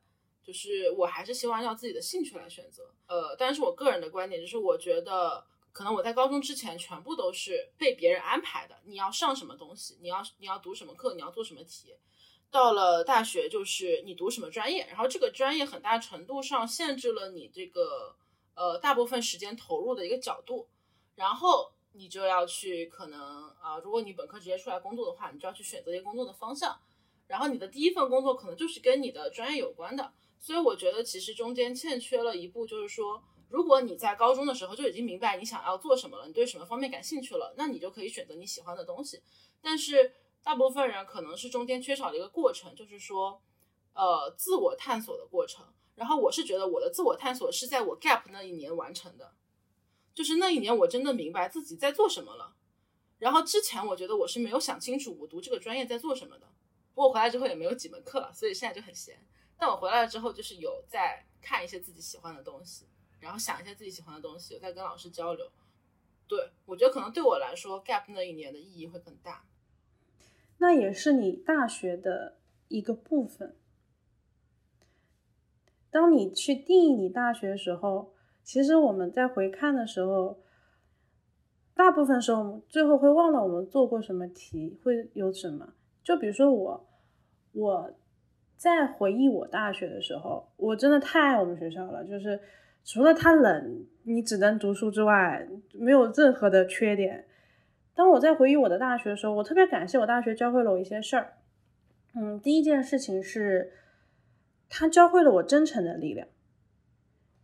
就是我还是希望要自己的兴趣来选择。呃，但是我个人的观点就是，我觉得可能我在高中之前全部都是被别人安排的。你要上什么东西，你要你要读什么课，你要做什么题。到了大学，就是你读什么专业，然后这个专业很大程度上限制了你这个呃大部分时间投入的一个角度，然后。你就要去可能啊，如果你本科直接出来工作的话，你就要去选择一个工作的方向。然后你的第一份工作可能就是跟你的专业有关的。所以我觉得其实中间欠缺了一步，就是说，如果你在高中的时候就已经明白你想要做什么了，你对什么方面感兴趣了，那你就可以选择你喜欢的东西。但是大部分人可能是中间缺少了一个过程，就是说，呃，自我探索的过程。然后我是觉得我的自我探索是在我 gap 那一年完成的。就是那一年，我真的明白自己在做什么了。然后之前我觉得我是没有想清楚我读这个专业在做什么的。不过回来之后也没有几门课了，所以现在就很闲。但我回来了之后，就是有在看一些自己喜欢的东西，然后想一些自己喜欢的东西，有在跟老师交流。对我觉得可能对我来说，gap 那一年的意义会更大。那也是你大学的一个部分。当你去定义你大学的时候。其实我们在回看的时候，大部分时候最后会忘了我们做过什么题，会有什么。就比如说我，我在回忆我大学的时候，我真的太爱我们学校了。就是除了它冷，你只能读书之外，没有任何的缺点。当我在回忆我的大学的时候，我特别感谢我大学教会了我一些事儿。嗯，第一件事情是，它教会了我真诚的力量。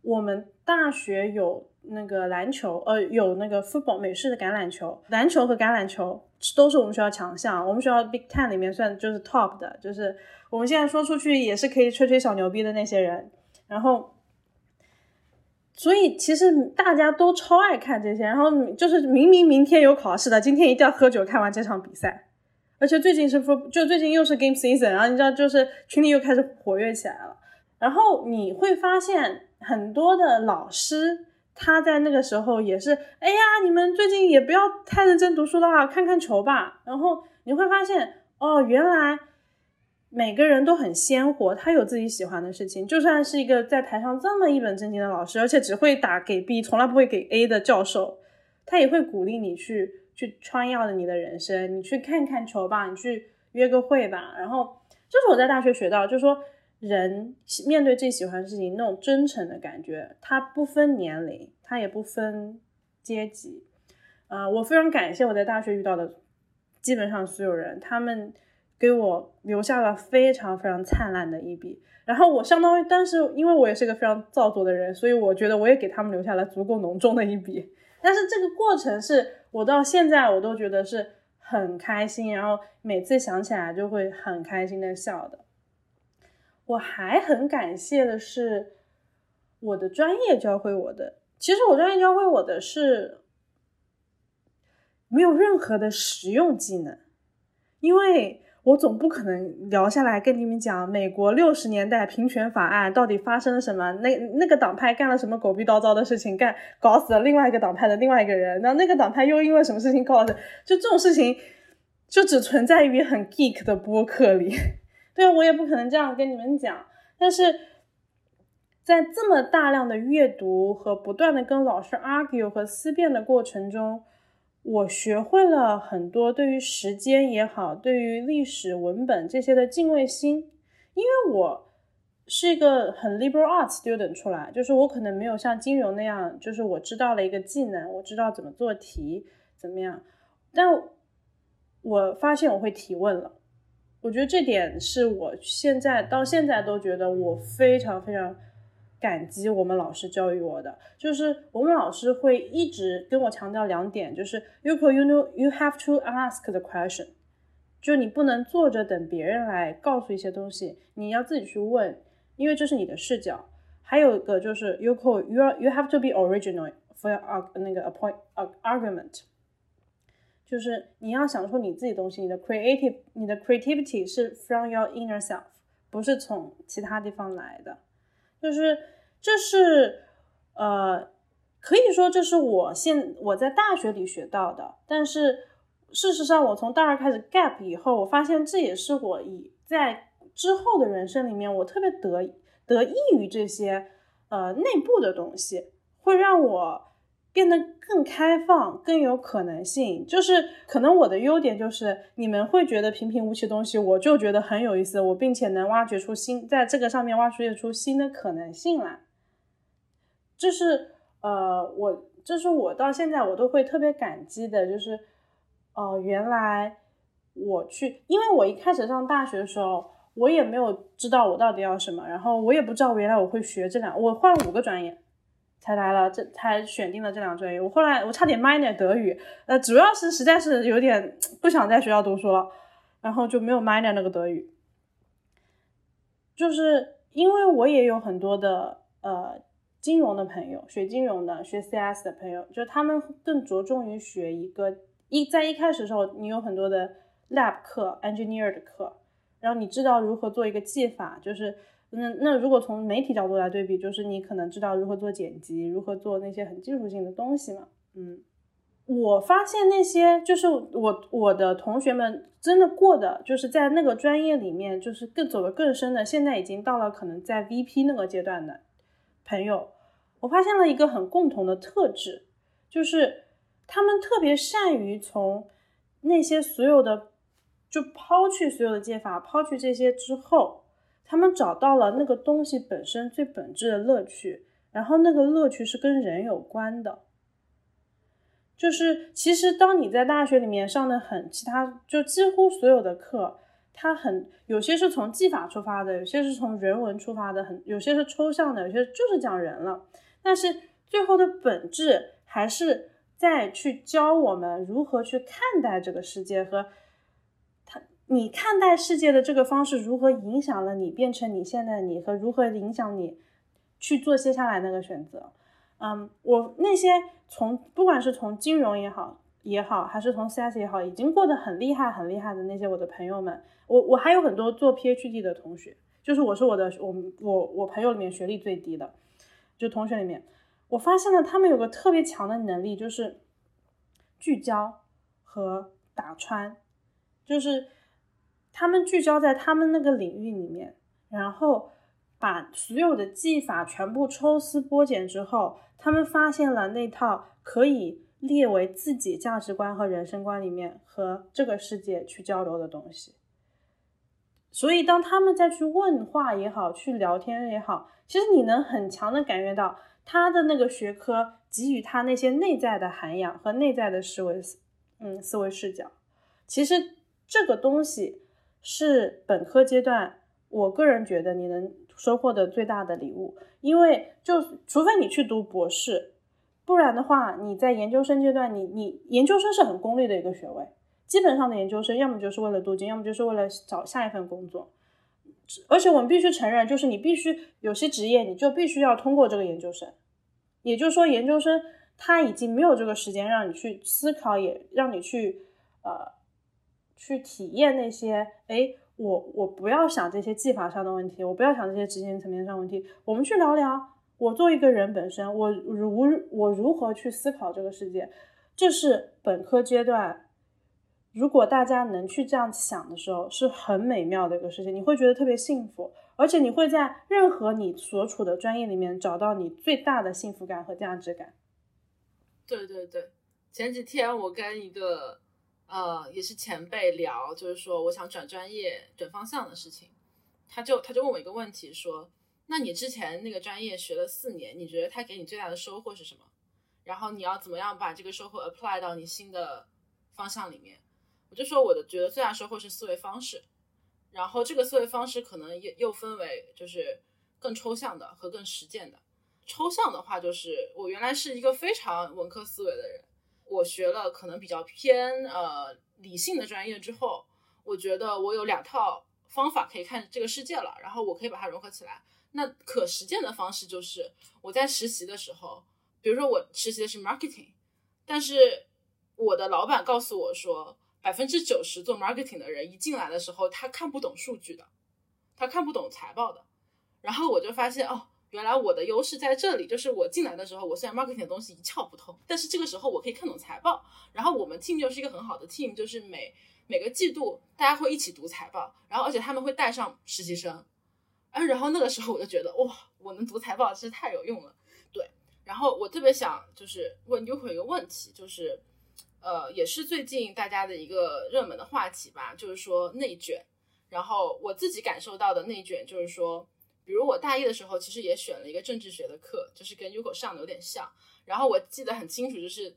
我们大学有那个篮球，呃，有那个 football 美式的橄榄球，篮球和橄榄球都是我们学校强项。我们学校 Big Ten 里面算就是 top 的，就是我们现在说出去也是可以吹吹小牛逼的那些人。然后所以其实大家都超爱看这些，然后就是明明明天有考试的，今天一定要喝酒看完这场比赛。而且最近是说，就最近又是 game season，然后你知道，就是群里又开始活跃起来了。然后你会发现很多的老师，他在那个时候也是，哎呀，你们最近也不要太认真读书了，看看球吧。然后你会发现，哦，原来。每个人都很鲜活，他有自己喜欢的事情。就算是一个在台上这么一本正经的老师，而且只会打给 B，从来不会给 A 的教授，他也会鼓励你去去穿耀的你的人生，你去看看球吧，你去约个会吧。然后这是我在大学学到，就是说人面对自己喜欢的事情那种真诚的感觉，它不分年龄，它也不分阶级。呃，我非常感谢我在大学遇到的基本上所有人，他们。给我留下了非常非常灿烂的一笔，然后我相当于，但是因为我也是一个非常造作的人，所以我觉得我也给他们留下了足够浓重的一笔。但是这个过程是我到现在我都觉得是很开心，然后每次想起来就会很开心的笑的。我还很感谢的是我的专业教会我的，其实我专业教会我的是没有任何的实用技能，因为。我总不可能聊下来跟你们讲美国六十年代平权法案到底发生了什么，那那个党派干了什么狗逼叨糟的事情，干搞死了另外一个党派的另外一个人，然后那个党派又因为什么事情搞死，就这种事情就只存在于很 geek 的播客里。对啊，我也不可能这样跟你们讲，但是在这么大量的阅读和不断的跟老师 argue 和思辨的过程中。我学会了很多对于时间也好，对于历史文本这些的敬畏心，因为我是一个很 liberal arts student 出来，就是我可能没有像金融那样，就是我知道了一个技能，我知道怎么做题，怎么样，但我发现我会提问了，我觉得这点是我现在到现在都觉得我非常非常。感激我们老师教育我的，就是我们老师会一直跟我强调两点，就是 you you know you have to ask the question，就你不能坐着等别人来告诉一些东西，你要自己去问，因为这是你的视角。还有一个就是 you you you have to be original for your 那个 point argument，就是你要想出你自己东西，你的 creative 你的 creativity 是 from your inner self，不是从其他地方来的，就是。这是，呃，可以说这是我现我在大学里学到的。但是事实上，我从大二开始 gap 以后，我发现这也是我以在之后的人生里面，我特别得得益于这些呃内部的东西，会让我变得更开放，更有可能性。就是可能我的优点就是你们会觉得平平无奇的东西，我就觉得很有意思，我并且能挖掘出新在这个上面挖掘出新的可能性来。这是呃，我这是我到现在我都会特别感激的，就是哦，原来我去，因为我一开始上大学的时候，我也没有知道我到底要什么，然后我也不知道原来我会学这两，我换了五个专业才来了，这才选定了这两专业。我后来我差点 minor 德语，呃，主要是实在是有点不想在学校读书了，然后就没有 minor 那个德语，就是因为我也有很多的呃。金融的朋友，学金融的、学 CS 的朋友，就他们更着重于学一个一在一开始的时候，你有很多的 lab 课、engineer 的课，然后你知道如何做一个技法，就是那那如果从媒体角度来对比，就是你可能知道如何做剪辑，如何做那些很技术性的东西嘛。嗯，我发现那些就是我我的同学们真的过的，就是在那个专业里面，就是更走得更深的，现在已经到了可能在 VP 那个阶段的朋友。我发现了一个很共同的特质，就是他们特别善于从那些所有的，就抛去所有的戒法，抛去这些之后，他们找到了那个东西本身最本质的乐趣，然后那个乐趣是跟人有关的。就是其实当你在大学里面上的很其他，就几乎所有的课。它很有些是从技法出发的，有些是从人文出发的，很有些是抽象的，有些就是讲人了。但是最后的本质还是在去教我们如何去看待这个世界和，你看待世界的这个方式如何影响了你变成你现在的你和如何影响你去做接下来那个选择。嗯，我那些从不管是从金融也好也好，还是从 CS 也好，已经过得很厉害很厉害的那些我的朋友们，我我还有很多做 PhD 的同学，就是我是我的我我我朋友里面学历最低的，就同学里面，我发现了他们有个特别强的能力，就是聚焦和打穿，就是他们聚焦在他们那个领域里面，然后。把所有的技法全部抽丝剥茧之后，他们发现了那套可以列为自己价值观和人生观里面和这个世界去交流的东西。所以，当他们再去问话也好，去聊天也好，其实你能很强的感觉到他的那个学科给予他那些内在的涵养和内在的思维，嗯，思维视角。其实这个东西是本科阶段，我个人觉得你能。收获的最大的礼物，因为就除非你去读博士，不然的话，你在研究生阶段，你你研究生是很功利的一个学位，基本上的研究生要么就是为了镀金，要么就是为了找下一份工作。而且我们必须承认，就是你必须有些职业，你就必须要通过这个研究生。也就是说，研究生他已经没有这个时间让你去思考，也让你去呃去体验那些哎。我我不要想这些技法上的问题，我不要想这些执行层面上问题，我们去聊聊我作为一个人本身，我如我如何去思考这个世界，这是本科阶段，如果大家能去这样想的时候，是很美妙的一个事情，你会觉得特别幸福，而且你会在任何你所处的专业里面找到你最大的幸福感和价值感。对对对，前几天我跟一个。呃，也是前辈聊，就是说我想转专业、转方向的事情，他就他就问我一个问题，说，那你之前那个专业学了四年，你觉得它给你最大的收获是什么？然后你要怎么样把这个收获 apply 到你新的方向里面？我就说我的觉得最大收获是思维方式，然后这个思维方式可能也又分为就是更抽象的和更实践的。抽象的话就是我原来是一个非常文科思维的人。我学了可能比较偏呃理性的专业之后，我觉得我有两套方法可以看这个世界了，然后我可以把它融合起来。那可实践的方式就是我在实习的时候，比如说我实习的是 marketing，但是我的老板告诉我说，百分之九十做 marketing 的人一进来的时候，他看不懂数据的，他看不懂财报的，然后我就发现哦。原来我的优势在这里，就是我进来的时候，我虽然 marketing 的东西一窍不通，但是这个时候我可以看懂财报。然后我们 team 就是一个很好的 team，就是每每个季度大家会一起读财报，然后而且他们会带上实习生，啊，然后那个时候我就觉得哇，我能读财报真是太有用了。对，然后我特别想就是问 Uko 一个问题，就是呃，也是最近大家的一个热门的话题吧，就是说内卷。然后我自己感受到的内卷就是说。比如我大一的时候，其实也选了一个政治学的课，就是跟 Uko 上的有点像。然后我记得很清楚，就是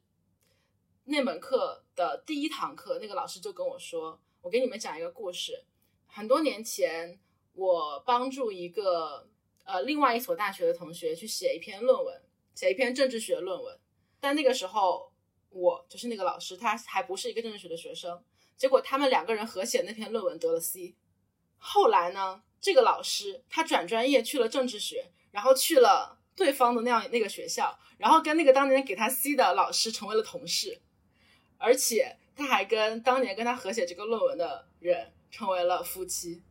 那门课的第一堂课，那个老师就跟我说：“我给你们讲一个故事。很多年前，我帮助一个呃另外一所大学的同学去写一篇论文，写一篇政治学论文。但那个时候，我就是那个老师，他还不是一个政治学的学生。结果他们两个人合写那篇论文得了 C。后来呢？”这个老师他转专业去了政治学，然后去了对方的那样那个学校，然后跟那个当年给他 C 的老师成为了同事，而且他还跟当年跟他合写这个论文的人成为了夫妻。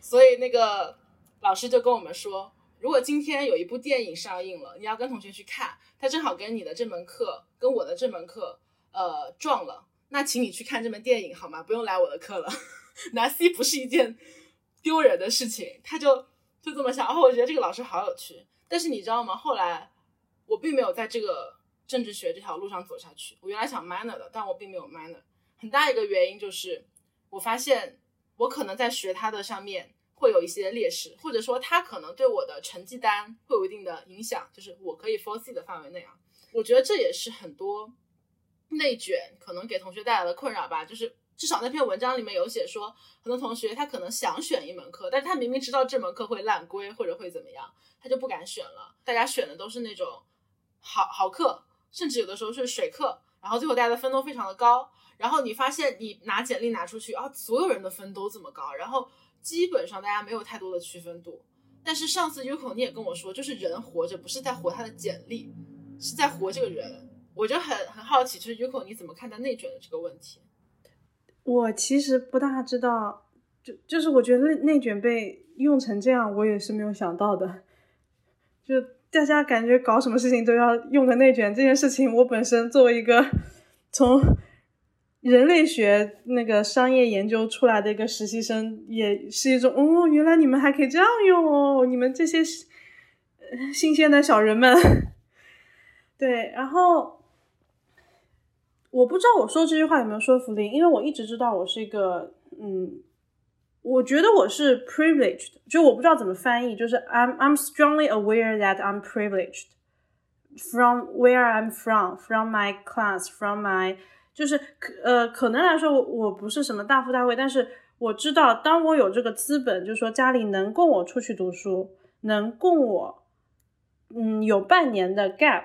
所以那个老师就跟我们说，如果今天有一部电影上映了，你要跟同学去看，他正好跟你的这门课跟我的这门课呃撞了，那请你去看这门电影好吗？不用来我的课了，拿 C 不是一件。丢人的事情，他就就这么想。然后我觉得这个老师好有趣。但是你知道吗？后来我并没有在这个政治学这条路上走下去。我原来想 minor 的，但我并没有 minor。很大一个原因就是我发现我可能在学它的上面会有一些劣势，或者说它可能对我的成绩单会有一定的影响，就是我可以 f o r C 的范围内啊。我觉得这也是很多内卷可能给同学带来的困扰吧，就是。至少那篇文章里面有写说，很多同学他可能想选一门课，但是他明明知道这门课会烂规或者会怎么样，他就不敢选了。大家选的都是那种好好课，甚至有的时候是水课，然后最后大家的分都非常的高。然后你发现你拿简历拿出去啊，所有人的分都这么高，然后基本上大家没有太多的区分度。但是上次 Uko 你也跟我说，就是人活着不是在活他的简历，是在活这个人。我就很很好奇，就是 Uko 你怎么看待内卷的这个问题？我其实不大知道，就就是我觉得内卷被用成这样，我也是没有想到的。就大家感觉搞什么事情都要用个内卷这件事情，我本身作为一个从人类学那个商业研究出来的一个实习生，也是一种哦，原来你们还可以这样用哦，你们这些新鲜的小人们。对，然后。我不知道我说这句话有没有说服力，因为我一直知道我是一个，嗯，我觉得我是 privileged，就我不知道怎么翻译，就是 I'm I'm strongly aware that I'm privileged from where I'm from, from my class, from my，就是呃，可能来说我不是什么大富大贵，但是我知道，当我有这个资本，就是说家里能供我出去读书，能供我，嗯，有半年的 gap。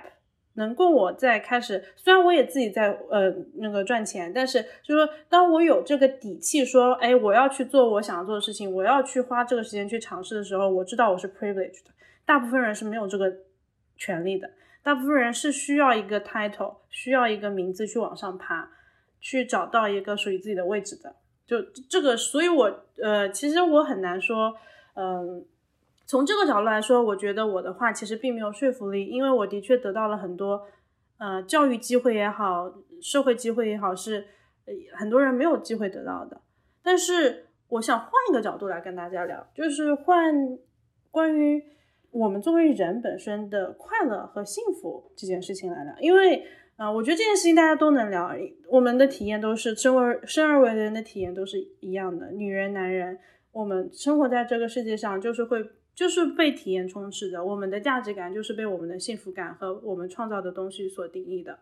能供我再开始，虽然我也自己在呃那个赚钱，但是就是说，当我有这个底气说，哎，我要去做我想要做的事情，我要去花这个时间去尝试的时候，我知道我是 privileged 的。大部分人是没有这个权利的，大部分人是需要一个 title，需要一个名字去往上爬，去找到一个属于自己的位置的。就这个，所以我呃，其实我很难说，嗯。从这个角度来说，我觉得我的话其实并没有说服力，因为我的确得到了很多，呃，教育机会也好，社会机会也好，是呃很多人没有机会得到的。但是我想换一个角度来跟大家聊，就是换关于我们作为人本身的快乐和幸福这件事情来聊。因为啊，我觉得这件事情大家都能聊，我们的体验都是生而生而为人的体验都是一样的，女人、男人，我们生活在这个世界上就是会。就是被体验充斥的，我们的价值感就是被我们的幸福感和我们创造的东西所定义的。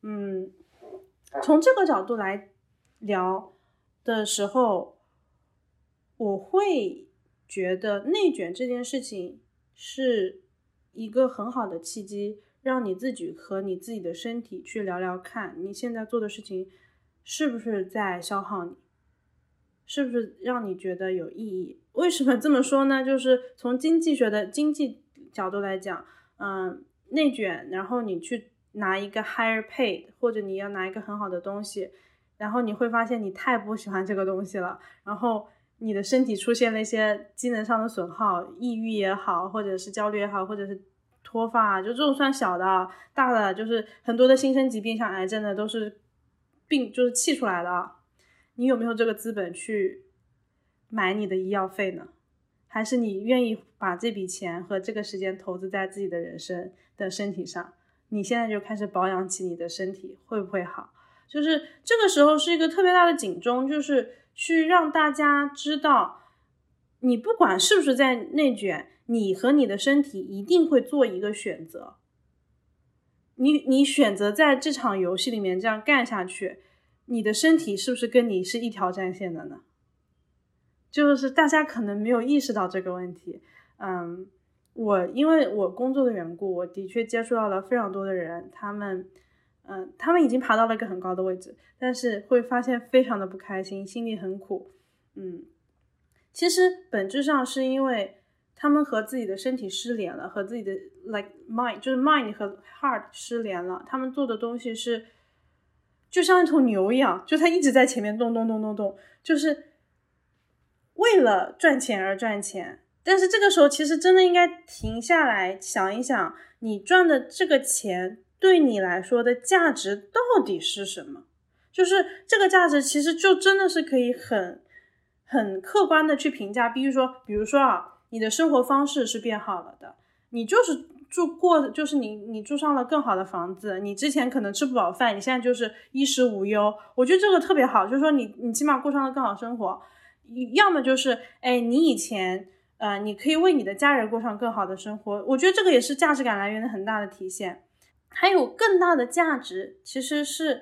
嗯，从这个角度来聊的时候，我会觉得内卷这件事情是一个很好的契机，让你自己和你自己的身体去聊聊看，你现在做的事情是不是在消耗你。是不是让你觉得有意义？为什么这么说呢？就是从经济学的经济角度来讲，嗯，内卷，然后你去拿一个 higher pay，或者你要拿一个很好的东西，然后你会发现你太不喜欢这个东西了，然后你的身体出现了一些机能上的损耗，抑郁也好，或者是焦虑也好，或者是脱发，就这种算小的，大的就是很多的新生疾病，像癌症的都是病，就是气出来的。你有没有这个资本去买你的医药费呢？还是你愿意把这笔钱和这个时间投资在自己的人生的身体上？你现在就开始保养起你的身体，会不会好？就是这个时候是一个特别大的警钟，就是去让大家知道，你不管是不是在内卷，你和你的身体一定会做一个选择。你你选择在这场游戏里面这样干下去。你的身体是不是跟你是一条战线的呢？就是大家可能没有意识到这个问题。嗯，我因为我工作的缘故，我的确接触到了非常多的人，他们，嗯，他们已经爬到了一个很高的位置，但是会发现非常的不开心，心里很苦。嗯，其实本质上是因为他们和自己的身体失联了，和自己的 like mind 就是 mind 和 heart 失联了，他们做的东西是。就像一头牛一样，就它一直在前面动动动动动，就是为了赚钱而赚钱。但是这个时候，其实真的应该停下来想一想，你赚的这个钱对你来说的价值到底是什么？就是这个价值其实就真的是可以很很客观的去评价。比如说，比如说啊，你的生活方式是变好了的，你就是。住过就是你，你住上了更好的房子。你之前可能吃不饱饭，你现在就是衣食无忧。我觉得这个特别好，就是说你，你起码过上了更好生活。要么就是，哎，你以前，呃，你可以为你的家人过上更好的生活。我觉得这个也是价值感来源的很大的体现。还有更大的价值，其实是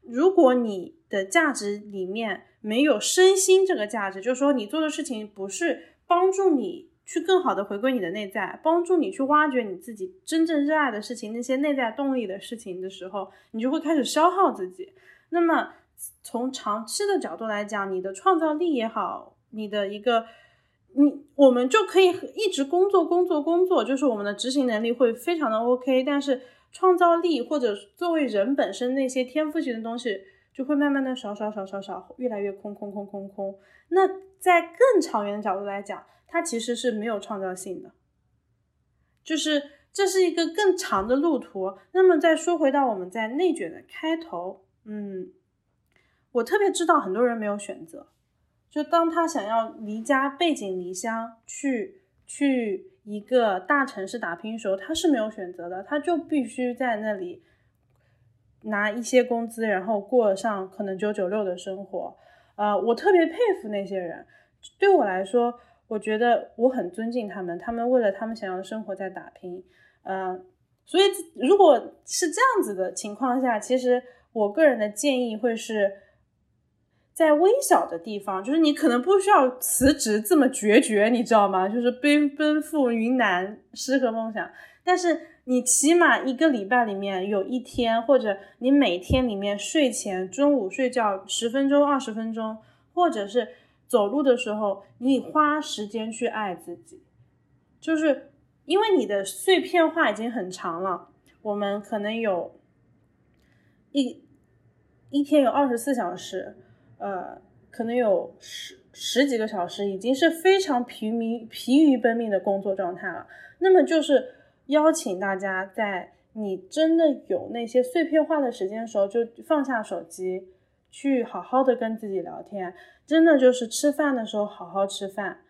如果你的价值里面没有身心这个价值，就是说你做的事情不是帮助你。去更好的回归你的内在，帮助你去挖掘你自己真正热爱的事情，那些内在动力的事情的时候，你就会开始消耗自己。那么从长期的角度来讲，你的创造力也好，你的一个你，我们就可以一直工作，工作，工作，就是我们的执行能力会非常的 OK。但是创造力或者作为人本身那些天赋型的东西，就会慢慢的少少少少少，越来越空空空空空。那在更长远的角度来讲，它其实是没有创造性的，就是这是一个更长的路途。那么再说回到我们在内卷的开头，嗯，我特别知道很多人没有选择，就当他想要离家背井离乡去去。一个大城市打拼的时候，他是没有选择的，他就必须在那里拿一些工资，然后过上可能九九六的生活。呃，我特别佩服那些人。对我来说，我觉得我很尊敬他们，他们为了他们想要的生活在打拼。嗯，所以如果是这样子的情况下，其实我个人的建议会是。在微小的地方，就是你可能不需要辞职这么决绝，你知道吗？就是奔奔赴云南诗和梦想，但是你起码一个礼拜里面有一天，或者你每天里面睡前、中午睡觉十分钟、二十分钟，或者是走路的时候，你花时间去爱自己，就是因为你的碎片化已经很长了，我们可能有一一天有二十四小时。呃，可能有十十几个小时，已经是非常疲迷、疲于奔命的工作状态了。那么，就是邀请大家，在你真的有那些碎片化的时间的时候，就放下手机，去好好的跟自己聊天。真的就是吃饭的时候好好吃饭，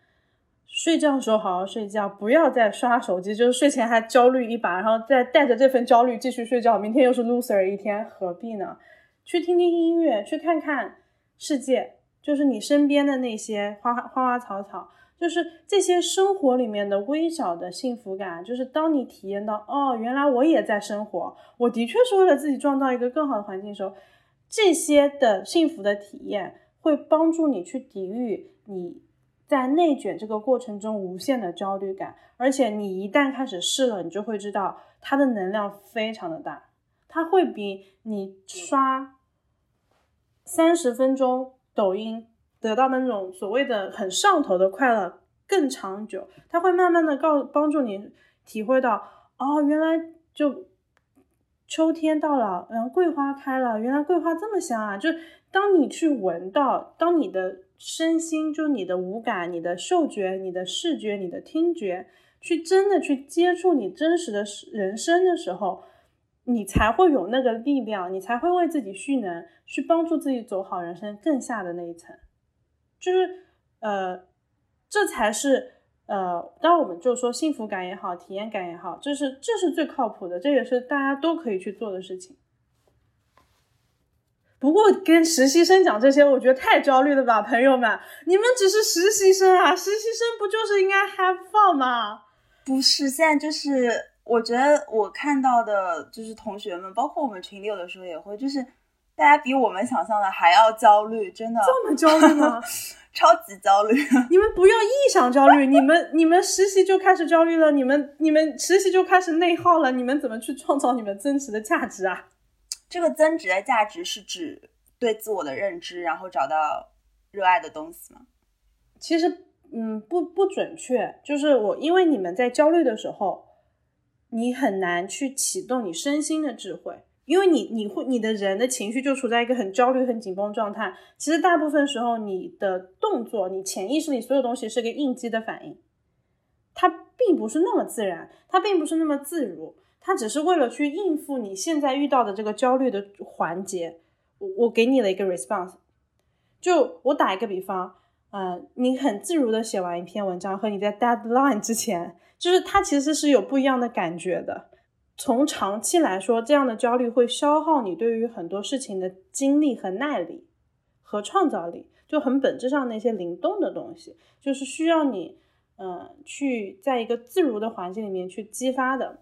睡觉的时候好好睡觉，不要再刷手机，就是睡前还焦虑一把，然后再带着这份焦虑继续睡觉，明天又是 loser 一天，何必呢？去听听音乐，去看看。世界就是你身边的那些花花花草草，就是这些生活里面的微小的幸福感。就是当你体验到哦，原来我也在生活，我的确是为了自己创造一个更好的环境的时候，这些的幸福的体验会帮助你去抵御你在内卷这个过程中无限的焦虑感。而且你一旦开始试了，你就会知道它的能量非常的大，它会比你刷。三十分钟抖音得到的那种所谓的很上头的快乐更长久，它会慢慢的告帮助你体会到，哦，原来就秋天到了，然后桂花开了，原来桂花这么香啊！就当你去闻到，当你的身心，就你的五感、你的嗅觉、你的视觉、你的听觉，去真的去接触你真实的人生的时候。你才会有那个力量，你才会为自己蓄能，去帮助自己走好人生更下的那一层，就是呃，这才是呃，当我们就说幸福感也好，体验感也好，这是这是最靠谱的，这也是大家都可以去做的事情。不过跟实习生讲这些，我觉得太焦虑了吧，朋友们，你们只是实习生啊，实习生不就是应该 have fun 吗？不是，现在就是。我觉得我看到的就是同学们，包括我们群里有的时候也会，就是大家比我们想象的还要焦虑，真的这么焦虑吗？超级焦虑！你们不要臆想焦虑，你们你们实习就开始焦虑了，你们你们实习就开始内耗了，你们怎么去创造你们真实的价值啊？这个增值的价值是指对自我的认知，然后找到热爱的东西吗？其实，嗯，不不准确，就是我因为你们在焦虑的时候。你很难去启动你身心的智慧，因为你你会你的人的情绪就处在一个很焦虑、很紧绷状态。其实大部分时候，你的动作、你潜意识里所有东西是个应激的反应，它并不是那么自然，它并不是那么自如，它只是为了去应付你现在遇到的这个焦虑的环节。我我给你了一个 response，就我打一个比方，嗯，你很自如的写完一篇文章，和你在 deadline 之前。就是它其实是有不一样的感觉的。从长期来说，这样的焦虑会消耗你对于很多事情的精力和耐力和创造力，就很本质上那些灵动的东西，就是需要你，嗯，去在一个自如的环境里面去激发的。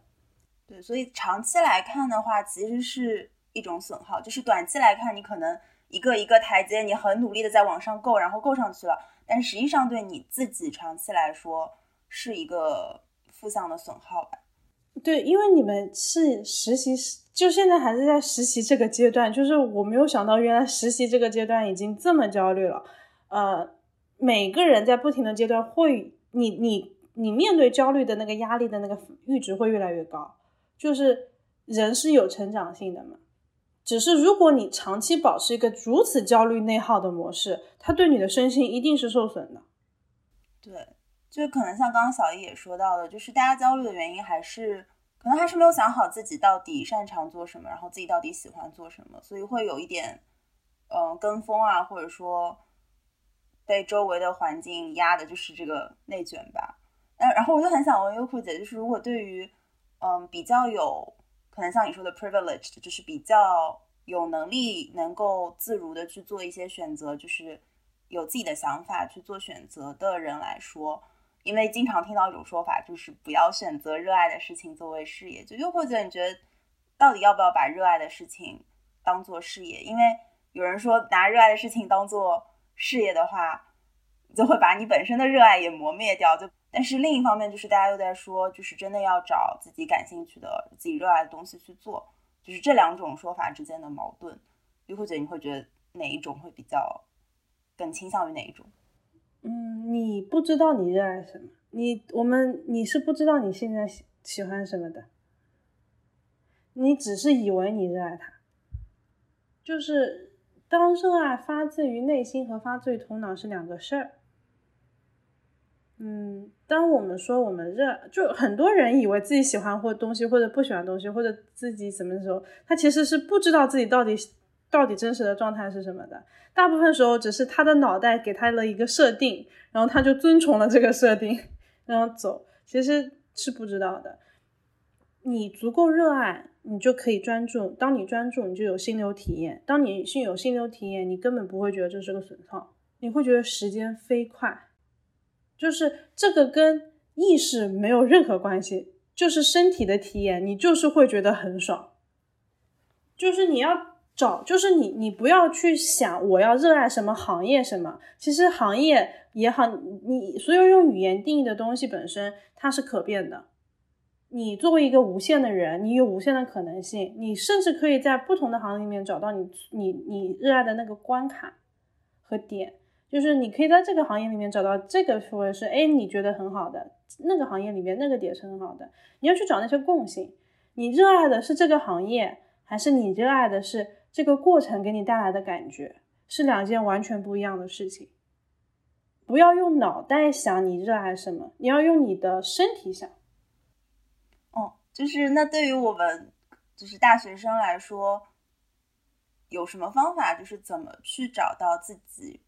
对，所以长期来看的话，其实是一种损耗。就是短期来看，你可能一个一个台阶，你很努力的在往上够，然后够上去了，但实际上对你自己长期来说是一个。负向的损耗吧，对，因为你们是实习，就现在还是在实习这个阶段，就是我没有想到，原来实习这个阶段已经这么焦虑了。呃，每个人在不停的阶段会，你你你面对焦虑的那个压力的那个阈值会越来越高，就是人是有成长性的嘛。只是如果你长期保持一个如此焦虑内耗的模式，它对你的身心一定是受损的。对，就可能像刚刚小易也说到的，就是大家焦虑的原因还是可能还是没有想好自己到底擅长做什么，然后自己到底喜欢做什么，所以会有一点嗯跟风啊，或者说被周围的环境压的，就是这个内卷吧。但然后我就很想问优酷姐，就是如果对于嗯比较有可能像你说的 privileged，就是比较有能力能够自如的去做一些选择，就是有自己的想法去做选择的人来说，因为经常听到一种说法，就是不要选择热爱的事情作为事业。就又或者你觉得到底要不要把热爱的事情当做事业？因为有人说拿热爱的事情当做事业的话，就会把你本身的热爱也磨灭掉。就但是另一方面，就是大家又在说，就是真的要找自己感兴趣的、自己热爱的东西去做，就是这两种说法之间的矛盾，又或者你会觉得哪一种会比较更倾向于哪一种？嗯，你不知道你热爱什么，你我们你是不知道你现在喜喜欢什么的，你只是以为你热爱它，就是当热爱发自于内心和发自于头脑是两个事儿。嗯，当我们说我们热，就很多人以为自己喜欢或东西或者不喜欢东西，或者自己怎么的时候，他其实是不知道自己到底到底真实的状态是什么的。大部分时候只是他的脑袋给他了一个设定，然后他就遵从了这个设定，然后走，其实是不知道的。你足够热爱，你就可以专注。当你专注，你就有心流体验。当你心有心流体验，你根本不会觉得这是个损耗，你会觉得时间飞快。就是这个跟意识没有任何关系，就是身体的体验，你就是会觉得很爽。就是你要找，就是你你不要去想我要热爱什么行业什么，其实行业也好，你所有用语言定义的东西本身它是可变的。你作为一个无限的人，你有无限的可能性，你甚至可以在不同的行业里面找到你你你热爱的那个关卡和点。就是你可以在这个行业里面找到这个部分是，哎，你觉得很好的那个行业里面那个点是很好的，你要去找那些共性。你热爱的是这个行业，还是你热爱的是这个过程给你带来的感觉，是两件完全不一样的事情。不要用脑袋想你热爱什么，你要用你的身体想。哦，就是那对于我们就是大学生来说，有什么方法，就是怎么去找到自己？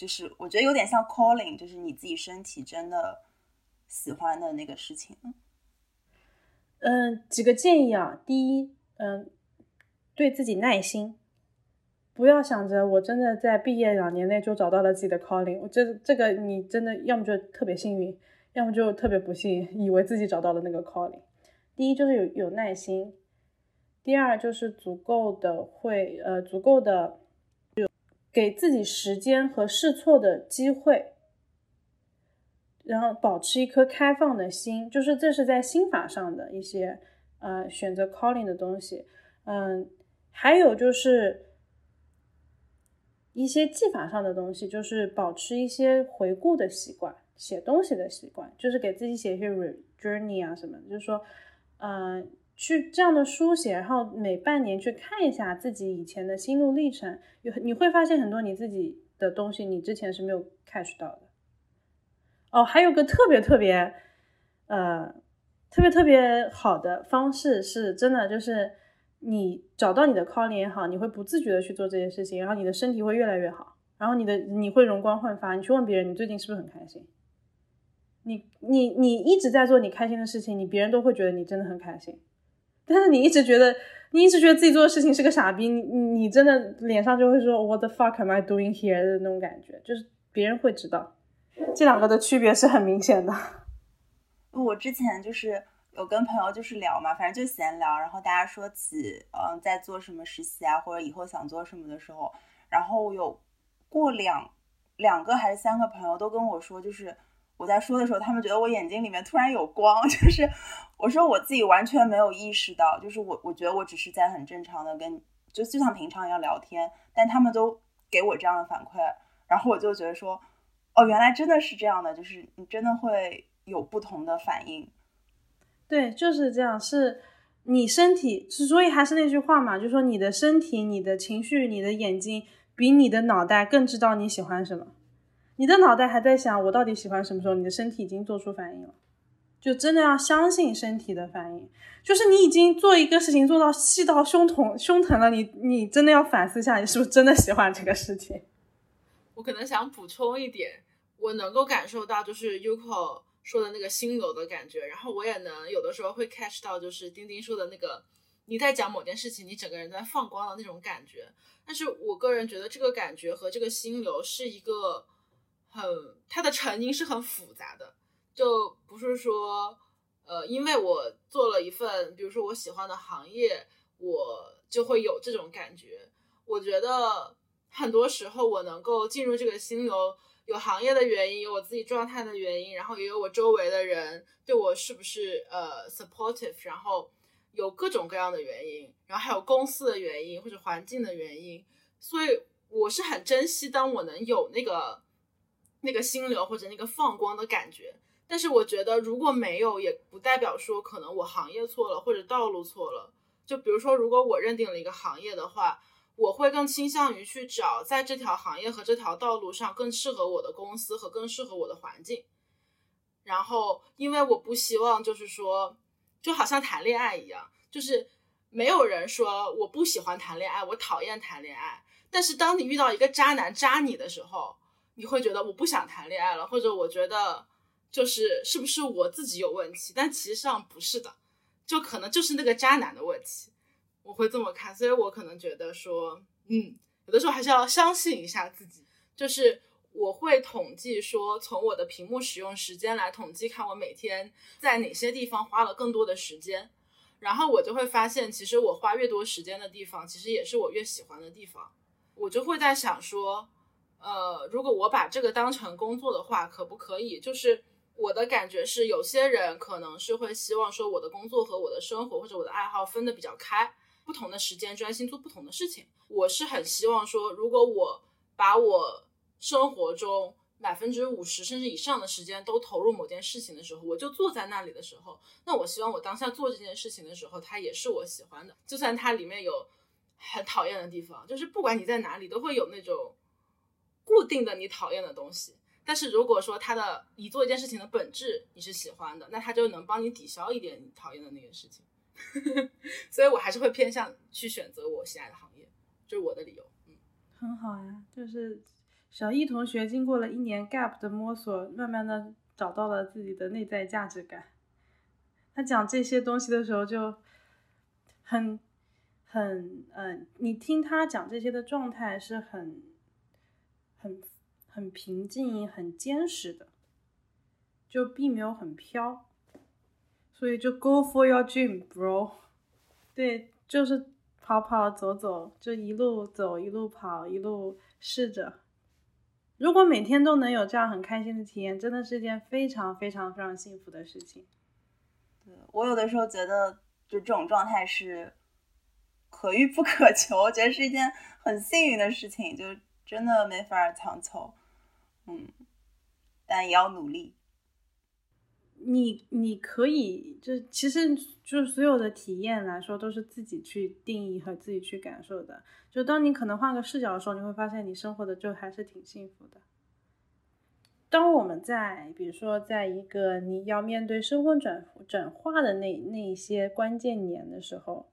就是我觉得有点像 calling，就是你自己身体真的喜欢的那个事情。嗯，几个建议啊。第一，嗯，对自己耐心，不要想着我真的在毕业两年内就找到了自己的 calling。我这这个你真的要么就特别幸运，要么就特别不幸，以为自己找到了那个 calling。第一就是有有耐心，第二就是足够的会呃足够的。给自己时间和试错的机会，然后保持一颗开放的心，就是这是在心法上的一些呃选择 calling 的东西，嗯，还有就是一些技法上的东西，就是保持一些回顾的习惯，写东西的习惯，就是给自己写一些 journey 啊什么，就是说，嗯。去这样的书写，然后每半年去看一下自己以前的心路历程，有你会发现很多你自己的东西，你之前是没有 catch 到的。哦，还有个特别特别，呃，特别特别好的方式是真的，就是你找到你的 calling 也好，你会不自觉的去做这些事情，然后你的身体会越来越好，然后你的你会容光焕发。你去问别人，你最近是不是很开心？你你你一直在做你开心的事情，你别人都会觉得你真的很开心。但是你一直觉得，你一直觉得自己做的事情是个傻逼，你你真的脸上就会说 What the fuck am I doing here 的那种感觉，就是别人会知道，这两个的区别是很明显的。我之前就是有跟朋友就是聊嘛，反正就闲聊，然后大家说起嗯在做什么实习啊，或者以后想做什么的时候，然后有过两两个还是三个朋友都跟我说，就是。我在说的时候，他们觉得我眼睛里面突然有光，就是我说我自己完全没有意识到，就是我我觉得我只是在很正常的跟就就像平常一样聊天，但他们都给我这样的反馈，然后我就觉得说，哦，原来真的是这样的，就是你真的会有不同的反应。对，就是这样，是你身体，所以还是那句话嘛，就说你的身体、你的情绪、你的眼睛，比你的脑袋更知道你喜欢什么。你的脑袋还在想我到底喜欢什么时候，你的身体已经做出反应了。就真的要相信身体的反应，就是你已经做一个事情做到气到胸痛胸疼了，你你真的要反思一下，你是不是真的喜欢这个事情。我可能想补充一点，我能够感受到就是 Yuko 说的那个心流的感觉，然后我也能有的时候会 catch 到就是丁丁说的那个你在讲某件事情，你整个人在放光的那种感觉。但是我个人觉得这个感觉和这个心流是一个很它的成因是很复杂的。就不是说，呃，因为我做了一份，比如说我喜欢的行业，我就会有这种感觉。我觉得很多时候我能够进入这个心流，有行业的原因，有我自己状态的原因，然后也有我周围的人对我是不是呃 supportive，然后有各种各样的原因，然后还有公司的原因或者环境的原因，所以我是很珍惜当我能有那个那个心流或者那个放光的感觉。但是我觉得，如果没有，也不代表说可能我行业错了或者道路错了。就比如说，如果我认定了一个行业的话，我会更倾向于去找在这条行业和这条道路上更适合我的公司和更适合我的环境。然后，因为我不希望就是说，就好像谈恋爱一样，就是没有人说我不喜欢谈恋爱，我讨厌谈恋爱。但是当你遇到一个渣男渣你的时候，你会觉得我不想谈恋爱了，或者我觉得。就是是不是我自己有问题？但其实上不是的，就可能就是那个渣男的问题，我会这么看。所以我可能觉得说，嗯，有的时候还是要相信一下自己。就是我会统计说，从我的屏幕使用时间来统计，看我每天在哪些地方花了更多的时间，然后我就会发现，其实我花越多时间的地方，其实也是我越喜欢的地方。我就会在想说，呃，如果我把这个当成工作的话，可不可以？就是。我的感觉是，有些人可能是会希望说，我的工作和我的生活或者我的爱好分得比较开，不同的时间专心做不同的事情。我是很希望说，如果我把我生活中百分之五十甚至以上的时间都投入某件事情的时候，我就坐在那里的时候，那我希望我当下做这件事情的时候，它也是我喜欢的，就算它里面有很讨厌的地方，就是不管你在哪里，都会有那种固定的你讨厌的东西。但是如果说他的你做一件事情的本质你是喜欢的，那他就能帮你抵消一点你讨厌的那个事情。所以我还是会偏向去选择我喜爱的行业，这是我的理由。嗯，很好呀，就是小易同学经过了一年 gap 的摸索，慢慢的找到了自己的内在价值感。他讲这些东西的时候就很很嗯，你听他讲这些的状态是很很。很平静、很坚实的，就并没有很飘，所以就 Go for your dream, bro。对，就是跑跑走走，就一路走一路跑，一路试着。如果每天都能有这样很开心的体验，真的是一件非常非常非常幸福的事情。对我有的时候觉得，就这种状态是可遇不可求，我觉得是一件很幸运的事情，就真的没法强求。嗯，但也要努力。你你可以，就其实就是所有的体验来说，都是自己去定义和自己去感受的。就当你可能换个视角的时候，你会发现你生活的就还是挺幸福的。当我们在比如说在一个你要面对身份转转化的那那一些关键年的时候，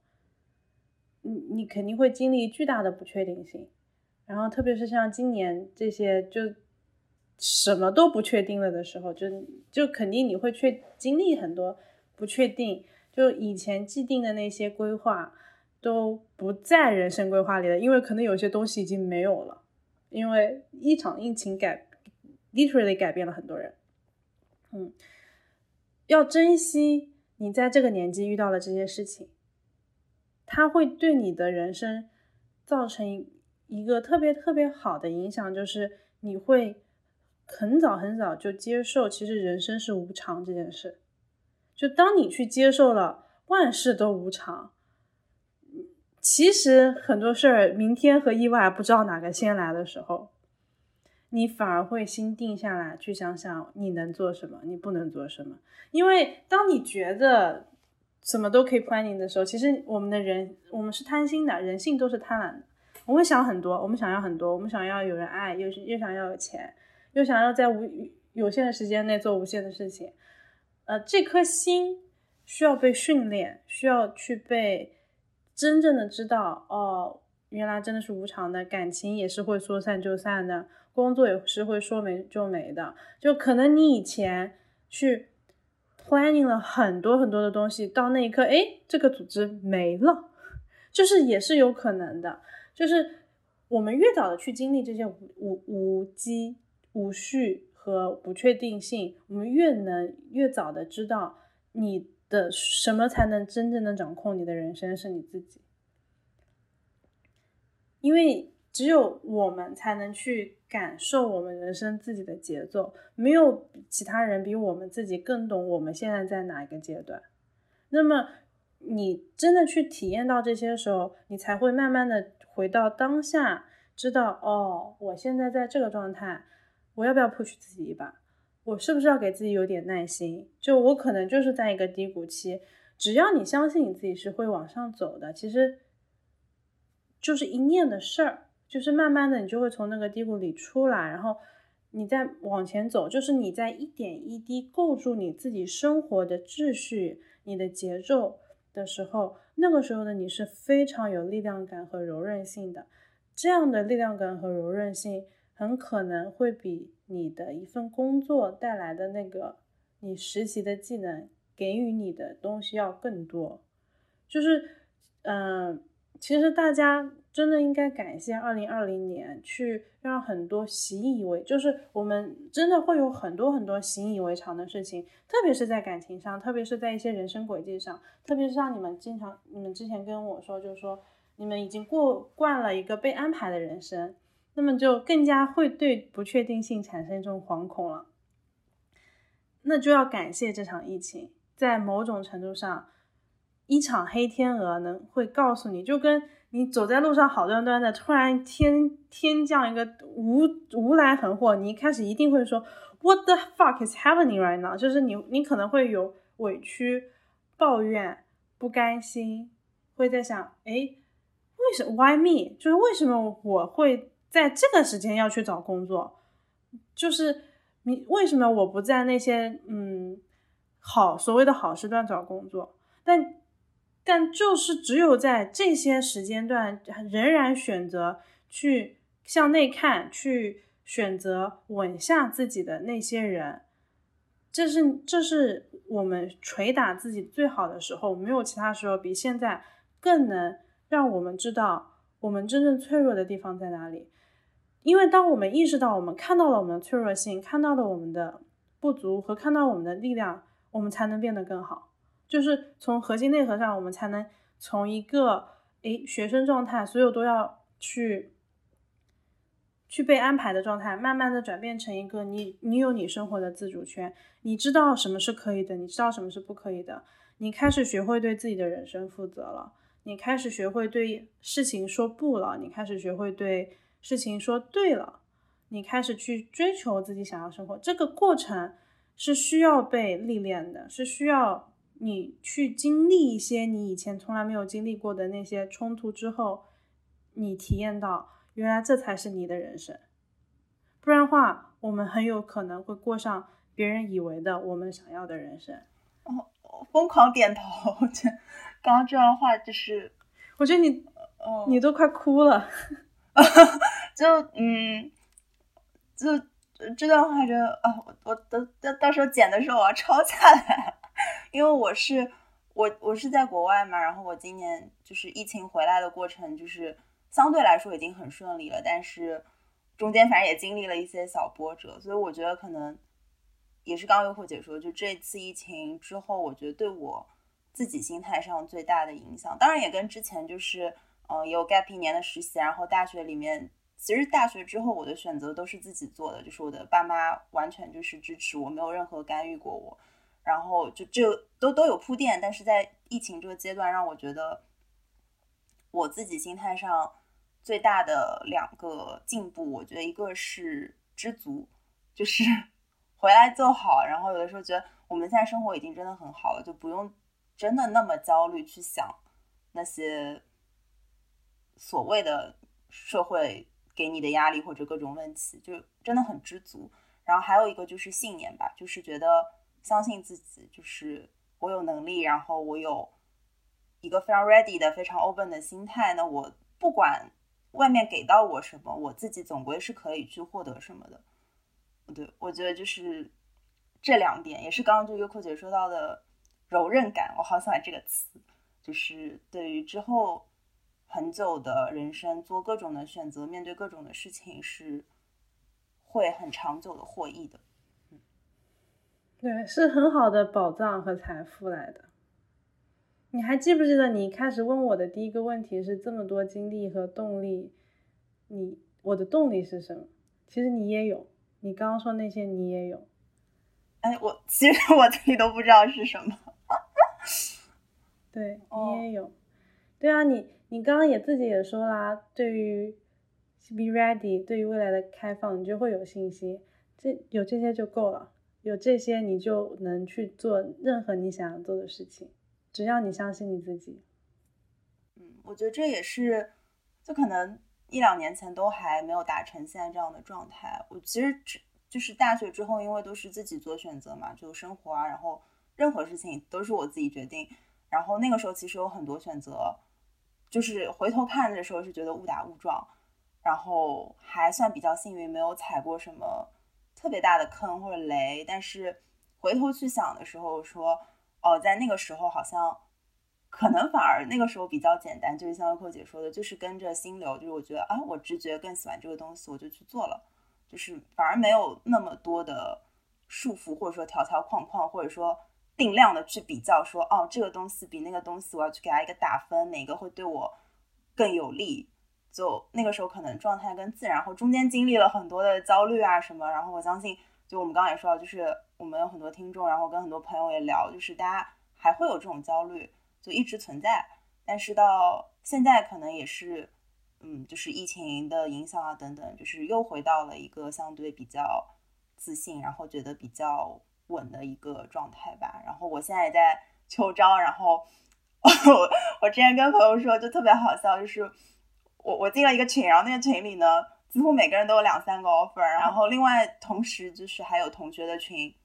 你你肯定会经历巨大的不确定性。然后特别是像今年这些就。什么都不确定了的时候，就就肯定你会去经历很多不确定，就以前既定的那些规划都不在人生规划里了，因为可能有些东西已经没有了，因为一场疫情改，literally 改变了很多人。嗯，要珍惜你在这个年纪遇到的这些事情，它会对你的人生造成一个特别特别好的影响，就是你会。很早很早就接受，其实人生是无常这件事。就当你去接受了万事都无常，其实很多事儿，明天和意外不知道哪个先来的时候，你反而会心定下来，去想想你能做什么，你不能做什么。因为当你觉得什么都可以 planning 的时候，其实我们的人，我们是贪心的，人性都是贪婪的。我们想很多，我们想要很多，我们想要有人爱，又又想要有钱，又想要在无有限的时间内做无限的事情。呃，这颗心需要被训练，需要去被真正的知道，哦，原来真的是无常的，感情也是会说散就散的，工作也是会说没就没的。就可能你以前去 planning 了很多很多的东西，到那一刻，哎，这个组织没了，就是也是有可能的。就是我们越早的去经历这些无无无机、无序和不确定性，我们越能越早的知道你的什么才能真正的掌控你的人生是你自己，因为只有我们才能去感受我们人生自己的节奏，没有其他人比我们自己更懂我们现在在哪一个阶段。那么你真的去体验到这些时候，你才会慢慢的。回到当下，知道哦，我现在在这个状态，我要不要 push 自己一把？我是不是要给自己有点耐心？就我可能就是在一个低谷期，只要你相信你自己是会往上走的，其实就是一念的事儿，就是慢慢的你就会从那个低谷里出来，然后你再往前走，就是你在一点一滴构筑你自己生活的秩序、你的节奏的时候。那个时候的你是非常有力量感和柔韧性的，这样的力量感和柔韧性很可能会比你的一份工作带来的那个你实习的技能给予你的东西要更多。就是，嗯，其实大家。真的应该感谢二零二零年，去让很多习以为，就是我们真的会有很多很多习以为常的事情，特别是在感情上，特别是在一些人生轨迹上，特别是像你们经常，你们之前跟我说，就是说你们已经过惯了一个被安排的人生，那么就更加会对不确定性产生一种惶恐了。那就要感谢这场疫情，在某种程度上，一场黑天鹅能会告诉你就跟。你走在路上好端端的，突然天天降一个无无来横祸，你一开始一定会说 What the fuck is happening right now？就是你你可能会有委屈、抱怨、不甘心，会在想，哎，为什么 Why me？就是为什么我会在这个时间要去找工作？就是你为什么我不在那些嗯好所谓的好时段找工作？但但就是只有在这些时间段，仍然选择去向内看，去选择稳下自己的那些人，这是这是我们捶打自己最好的时候。没有其他时候比现在更能让我们知道我们真正脆弱的地方在哪里。因为当我们意识到，我们看到了我们的脆弱性，看到了我们的不足和看到我们的力量，我们才能变得更好。就是从核心内核上，我们才能从一个诶学生状态，所有都要去去被安排的状态，慢慢的转变成一个你你有你生活的自主权，你知道什么是可以的，你知道什么是不可以的，你开始学会对自己的人生负责了，你开始学会对事情说不了，你开始学会对事情说对了，你开始去追求自己想要生活，这个过程是需要被历练的，是需要。你去经历一些你以前从来没有经历过的那些冲突之后，你体验到原来这才是你的人生。不然的话，我们很有可能会过上别人以为的我们想要的人生。哦，疯狂点头。刚刚这段话就是，我觉得你，哦，你都快哭了。就嗯，就这段话就啊，我我到到到时候剪的时候我要抄下来。因为我是我我是在国外嘛，然后我今年就是疫情回来的过程，就是相对来说已经很顺利了，但是中间反正也经历了一些小波折，所以我觉得可能也是刚优酷姐说，就这次疫情之后，我觉得对我自己心态上最大的影响，当然也跟之前就是嗯有 gap 一年的实习，然后大学里面，其实大学之后我的选择都是自己做的，就是我的爸妈完全就是支持我，没有任何干预过我。然后就这都都有铺垫，但是在疫情这个阶段，让我觉得我自己心态上最大的两个进步，我觉得一个是知足，就是 回来就好。然后有的时候觉得我们现在生活已经真的很好了，就不用真的那么焦虑去想那些所谓的社会给你的压力或者各种问题，就真的很知足。然后还有一个就是信念吧，就是觉得相信自己，就是我有能力，然后我有一个非常 ready 的、非常 open 的心态。那我不管外面给到我什么，我自己总归是可以去获得什么的。对，我觉得就是这两点，也是刚刚就优酷姐说到的柔韧感，我好喜欢这个词，就是对于之后很久的人生做各种的选择，面对各种的事情是。会很长久的获益的，对，是很好的宝藏和财富来的。你还记不记得你一开始问我的第一个问题是这么多精力和动力，你我的动力是什么？其实你也有，你刚刚说那些你也有。哎，我其实我自己都不知道是什么。对你也有，对啊，你你刚刚也自己也说啦，对于。Be ready，对于未来的开放，你就会有信心。这有这些就够了，有这些你就能去做任何你想要做的事情。只要你相信你自己。嗯，我觉得这也是，就可能一两年前都还没有达成现在这样的状态。我其实只就是大学之后，因为都是自己做选择嘛，就生活啊，然后任何事情都是我自己决定。然后那个时候其实有很多选择，就是回头看的时候是觉得误打误撞。然后还算比较幸运，没有踩过什么特别大的坑或者雷。但是回头去想的时候，说哦，在那个时候好像可能反而那个时候比较简单，就是像扣姐说的，就是跟着心流，就是我觉得啊，我直觉更喜欢这个东西，我就去做了，就是反而没有那么多的束缚，或者说条条框框，或者说定量的去比较，说哦，这个东西比那个东西，我要去给他一个打分，哪个会对我更有利。就那个时候可能状态更自然，然后中间经历了很多的焦虑啊什么，然后我相信，就我们刚刚也说到，就是我们有很多听众，然后跟很多朋友也聊，就是大家还会有这种焦虑，就一直存在。但是到现在可能也是，嗯，就是疫情的影响啊等等，就是又回到了一个相对比较自信，然后觉得比较稳的一个状态吧。然后我现在也在 秋招，然后 我我之前跟朋友说，就特别好笑，就是。我我进了一个群，然后那个群里呢，几乎每个人都有两三个 offer，然后另外同时就是还有同学的群，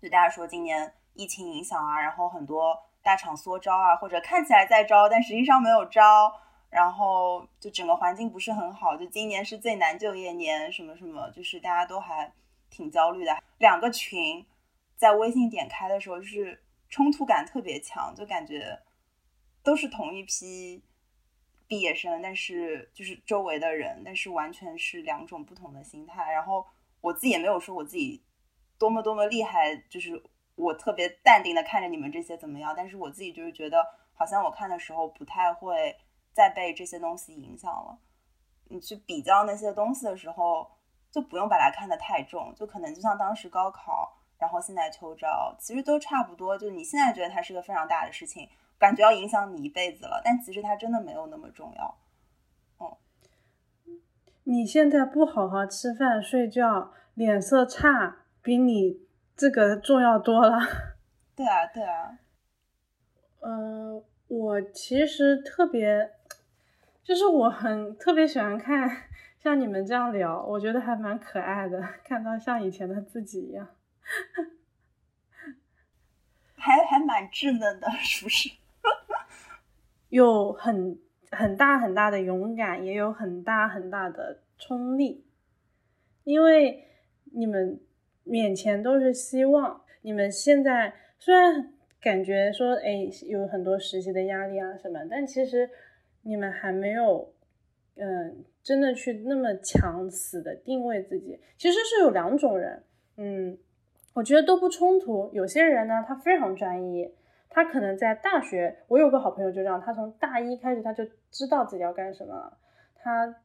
就大家说今年疫情影响啊，然后很多大厂缩招啊，或者看起来在招，但实际上没有招，然后就整个环境不是很好，就今年是最难就业年，什么什么，就是大家都还挺焦虑的。两个群在微信点开的时候，就是冲突感特别强，就感觉都是同一批。毕业生，但是就是周围的人，但是完全是两种不同的心态。然后我自己也没有说我自己多么多么厉害，就是我特别淡定的看着你们这些怎么样。但是我自己就是觉得，好像我看的时候不太会再被这些东西影响了。你去比较那些东西的时候，就不用把它看得太重，就可能就像当时高考，然后现在秋招，其实都差不多。就你现在觉得它是个非常大的事情。感觉要影响你一辈子了，但其实它真的没有那么重要。哦，你现在不好好吃饭睡觉，脸色差，比你这个重要多了。对啊，对啊。嗯，我其实特别，就是我很特别喜欢看像你们这样聊，我觉得还蛮可爱的，看到像以前的自己一样，还还蛮稚嫩的，是不是？有很很大很大的勇敢，也有很大很大的冲力，因为你们面前都是希望。你们现在虽然感觉说，哎，有很多实习的压力啊什么，但其实你们还没有，嗯，真的去那么强死的定位自己。其实是有两种人，嗯，我觉得都不冲突。有些人呢，他非常专一。他可能在大学，我有个好朋友就这样，他从大一开始他就知道自己要干什么了。他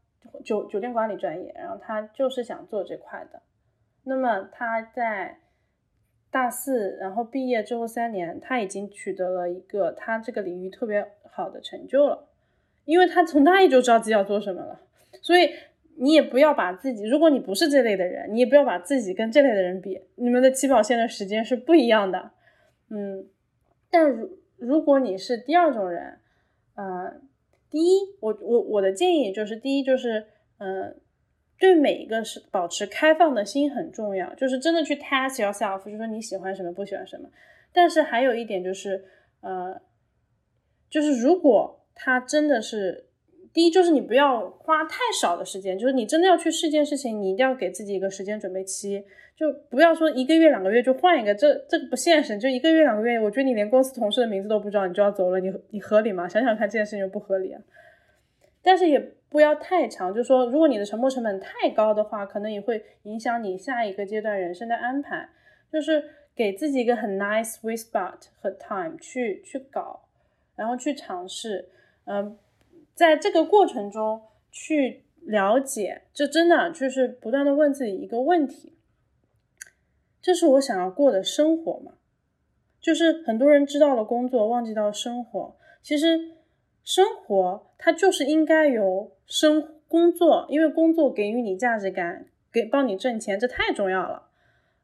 酒酒店管理专业，然后他就是想做这块的。那么他在大四，然后毕业之后三年，他已经取得了一个他这个领域特别好的成就了，因为他从大一就知道自己要做什么了。所以你也不要把自己，如果你不是这类的人，你也不要把自己跟这类的人比，你们的起跑线的时间是不一样的。嗯。但如如果你是第二种人，呃，第一，我我我的建议就是，第一就是，嗯，对每一个是保持开放的心很重要，就是真的去 test yourself，就说你喜欢什么，不喜欢什么。但是还有一点就是，呃，就是如果他真的是。第一就是你不要花太少的时间，就是你真的要去试一件事情，你一定要给自己一个时间准备期，就不要说一个月两个月就换一个，这这个不现实。就一个月两个月，我觉得你连公司同事的名字都不知道，你就要走了，你你合理吗？想想看，这件事情就不合理啊。但是也不要太长，就是说，如果你的沉没成本太高的话，可能也会影响你下一个阶段人生的安排。就是给自己一个很 nice sweet spot 和 time 去去搞，然后去尝试，嗯。在这个过程中去了解，这真的就是不断的问自己一个问题：这是我想要过的生活吗？就是很多人知道了工作，忘记到生活。其实生活它就是应该由生工作，因为工作给予你价值感，给帮你挣钱，这太重要了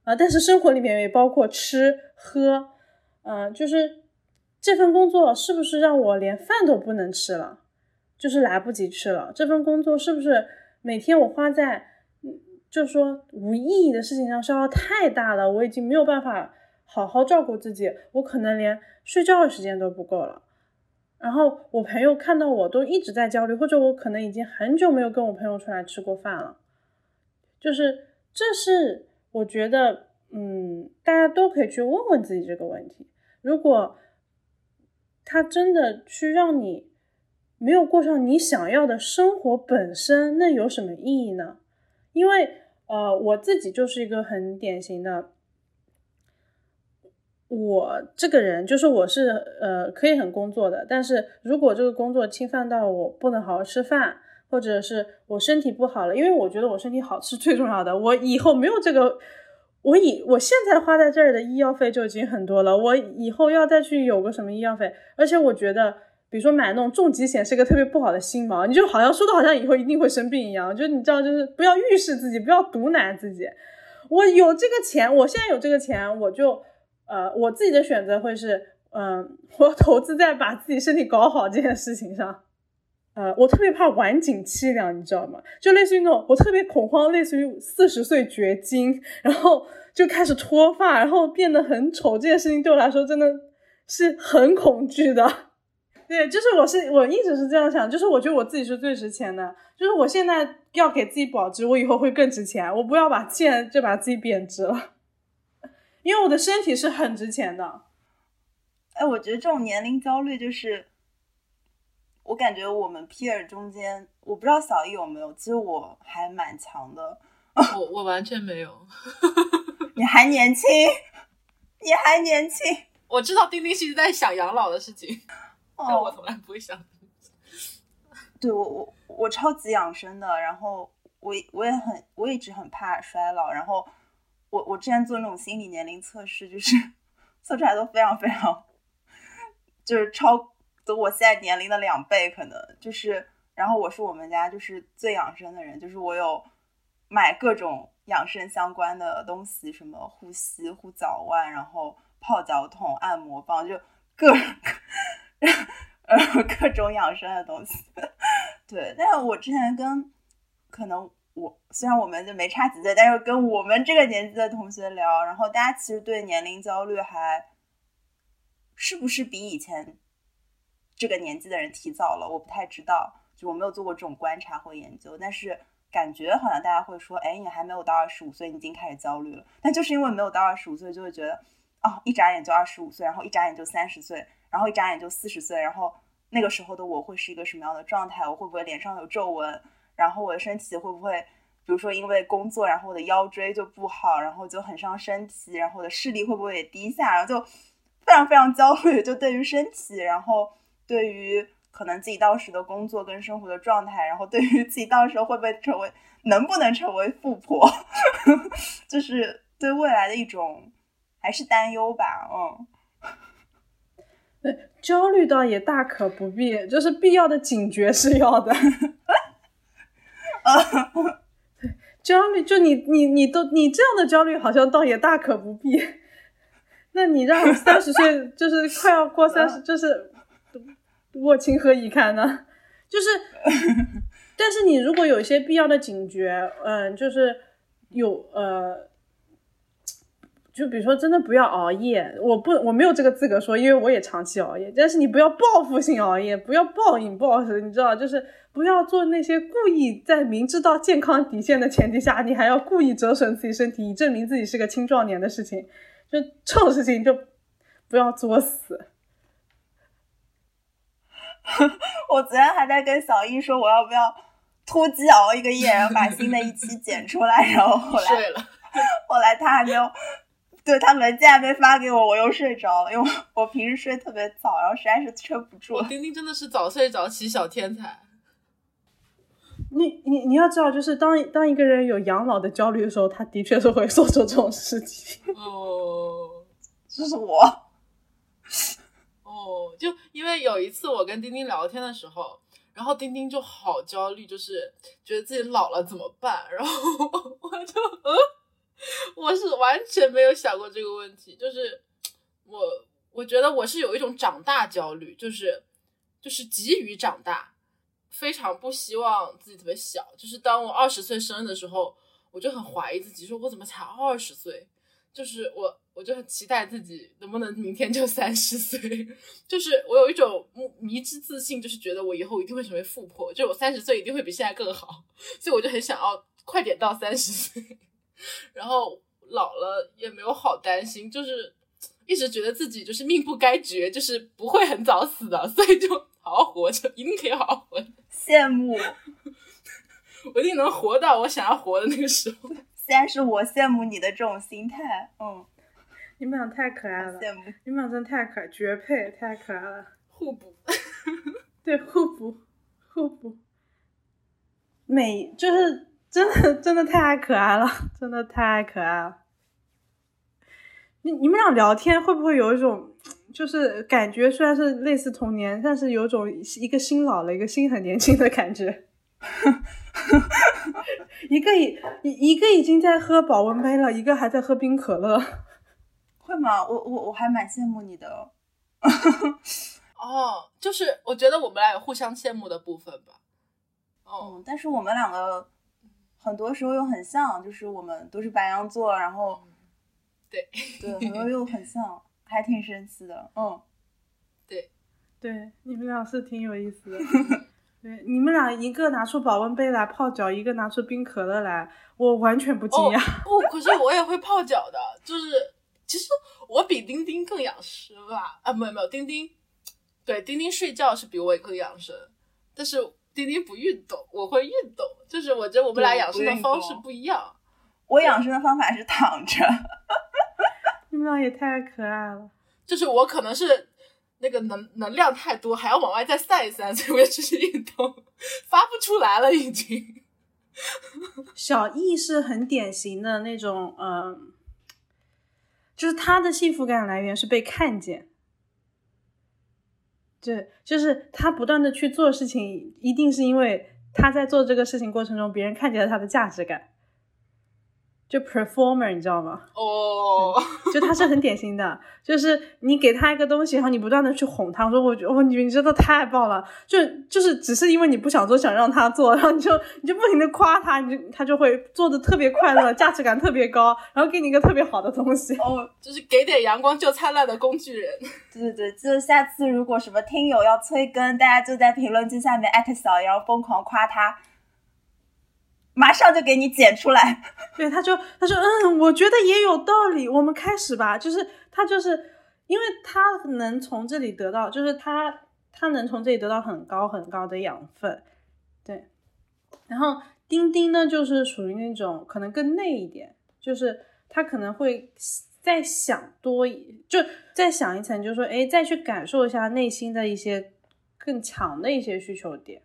啊！但是生活里面也包括吃喝，嗯，就是这份工作是不是让我连饭都不能吃了？就是来不及吃了。这份工作是不是每天我花在，就是说无意义的事情上消耗太大了？我已经没有办法好好照顾自己，我可能连睡觉的时间都不够了。然后我朋友看到我都一直在焦虑，或者我可能已经很久没有跟我朋友出来吃过饭了。就是这是我觉得，嗯，大家都可以去问问自己这个问题。如果他真的去让你。没有过上你想要的生活本身，那有什么意义呢？因为呃，我自己就是一个很典型的，我这个人就是我是呃可以很工作的，但是如果这个工作侵犯到我不能好好吃饭，或者是我身体不好了，因为我觉得我身体好是最重要的，我以后没有这个，我以我现在花在这儿的医药费就已经很多了，我以后要再去有个什么医药费，而且我觉得。比如说买那种重疾险是一个特别不好的心锚，你就好像说的好像以后一定会生病一样，就是你知道，就是不要预示自己，不要毒奶自己。我有这个钱，我现在有这个钱，我就呃，我自己的选择会是，嗯，我投资在把自己身体搞好这件事情上。呃，我特别怕晚景凄凉，你知道吗？就类似于那种我特别恐慌，类似于四十岁绝经，然后就开始脱发，然后变得很丑，这件事情对我来说真的是很恐惧的。对，就是我是我一直是这样想，就是我觉得我自己是最值钱的，就是我现在要给自己保值，我以后会更值钱，我不要把现就把自己贬值了，因为我的身体是很值钱的。哎，我觉得这种年龄焦虑就是，我感觉我们 peer 中间，我不知道小易有没有，其实我还蛮强的。我我完全没有，你还年轻，你还年轻。我知道丁丁是在想养老的事情。但我从来不会想，对我我我超级养生的，然后我我也很我一直很怕衰老，然后我我之前做那种心理年龄测试，就是 测出来都非常非常，就是超的我现在年龄的两倍可能，就是然后我是我们家就是最养生的人，就是我有买各种养生相关的东西，什么护膝、护脚腕，然后泡脚桶、按摩棒，就各。呃，各种养生的东西，对。但是我之前跟可能我虽然我们就没差几岁，但是跟我们这个年纪的同学聊，然后大家其实对年龄焦虑还是不是比以前这个年纪的人提早了？我不太知道，就我没有做过这种观察或研究，但是感觉好像大家会说，哎，你还没有到二十五岁，你已经开始焦虑了。但就是因为没有到二十五岁，就会觉得，哦，一眨眼就二十五岁，然后一眨眼就三十岁。然后一眨眼就四十岁，然后那个时候的我会是一个什么样的状态？我会不会脸上有皱纹？然后我的身体会不会，比如说因为工作，然后我的腰椎就不好，然后就很伤身体，然后我的视力会不会也低下？然后就非常非常焦虑，就对于身体，然后对于可能自己到时的工作跟生活的状态，然后对于自己到时候会不会成为，能不能成为富婆，就是对未来的一种还是担忧吧，嗯。对，焦虑倒也大可不必，就是必要的警觉是要的。对 焦虑就你你你都你这样的焦虑好像倒也大可不必，那你让三十岁就是快要过三十，就是我情何以堪呢？就是，但是你如果有一些必要的警觉，嗯，就是有呃。就比如说，真的不要熬夜。我不，我没有这个资格说，因为我也长期熬夜。但是你不要报复性熬夜，不要暴饮暴食，你知道，就是不要做那些故意在明知道健康底线的前提下，你还要故意折损自己身体，以证明自己是个青壮年的事情。就这种事情就不要作死。我昨天还在跟小易说，我要不要突击熬一个夜，然后把新的一期剪出来，然后后来 后来他还没有。对他文件还没发给我，我又睡着了，因为我平时睡特别早，然后实在是撑不住。丁丁真的是早睡早起小天才。你你你要知道，就是当当一个人有养老的焦虑的时候，他的确是会做出这种事情。哦，这是我。哦，就因为有一次我跟丁丁聊天的时候，然后丁丁就好焦虑，就是觉得自己老了怎么办，然后 我就嗯。我是完全没有想过这个问题，就是我我觉得我是有一种长大焦虑，就是就是急于长大，非常不希望自己特别小。就是当我二十岁生日的时候，我就很怀疑自己，说我怎么才二十岁？就是我我就很期待自己能不能明天就三十岁。就是我有一种迷之自信，就是觉得我以后一定会成为富婆，就是我三十岁一定会比现在更好，所以我就很想要快点到三十岁。然后老了也没有好担心，就是一直觉得自己就是命不该绝，就是不会很早死的，所以就好好活着，一定可以好好活。羡慕，我一定能活到我想要活的那个时候。现在是我羡慕你的这种心态，嗯，你们俩太可爱了，羡慕你们俩真的太可爱，绝配，太可爱了，互补，对，互补，互补，每就是。真的真的太可爱了，真的太可爱了。你你们俩聊天会不会有一种，就是感觉虽然是类似童年，但是有种一个心老了，一个心很年轻的感觉。一个已一个已经在喝保温杯了，一个还在喝冰可乐。会吗？我我我还蛮羡慕你的。哦，就是我觉得我们俩有互相羡慕的部分吧。哦，但是我们两个。很多时候又很像，就是我们都是白羊座，然后，对对，很多又很像，还挺神奇的，嗯，对对，你们俩是挺有意思的，对，你们俩一个拿出保温杯来泡脚，一个拿出冰可乐来，我完全不惊讶。不，可是我也会泡脚的，就是其实我比丁丁更养生吧？啊，没有没有，丁丁，对，丁丁睡觉是比我更养生，但是。丁丁不运动，我会运动，就是我觉得我们俩养生的方式不一样。我养生的方法是躺着，你们俩也太可爱了。就是我可能是那个能能量太多，还要往外再散一散，所以我要出去运动，发不出来了已经。小易是很典型的那种，嗯，就是他的幸福感来源是被看见。对，就是他不断的去做事情，一定是因为他在做这个事情过程中，别人看见了他的价值感。就 performer，你知道吗？哦，就他是很典型的，就是你给他一个东西，然后你不断的去哄他，我说我觉哦，你你真的太棒了，就就是只是因为你不想做，想让他做，然后你就你就不停的夸他，你就他就会做的特别快乐，价值感特别高，然后给你一个特别好的东西。哦，就是给点阳光就灿烂的工具人。对对对，就下次如果什么听友要催更，大家就在评论区下面艾特小杨，疯狂夸他。马上就给你剪出来。对，他就他说，嗯，我觉得也有道理，我们开始吧。就是他就是因为他能从这里得到，就是他他能从这里得到很高很高的养分。对，然后丁丁呢，就是属于那种可能更内一点，就是他可能会再想多，就再想一层，就是说，哎，再去感受一下内心的一些更强的一些需求点。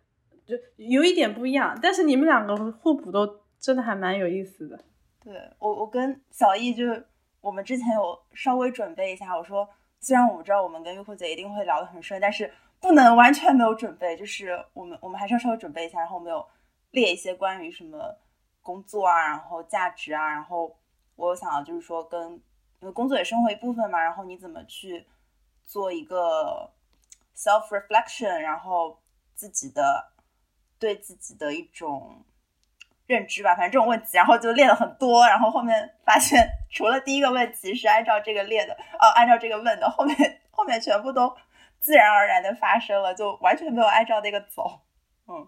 就有一点不一样，但是你们两个互补都真的还蛮有意思的。对我，我跟小易就我们之前有稍微准备一下，我说虽然我们知道我们跟优酷姐一定会聊得很顺，但是不能完全没有准备，就是我们我们还是要稍微准备一下，然后我们有列一些关于什么工作啊，然后价值啊，然后我想就是说跟因为工作也生活一部分嘛，然后你怎么去做一个 self reflection，然后自己的对自己的一种认知吧，反正这种问题，然后就列了很多，然后后面发现除了第一个问题是按照这个列的，哦，按照这个问的，后面后面全部都自然而然的发生了，就完全没有按照那个走，嗯，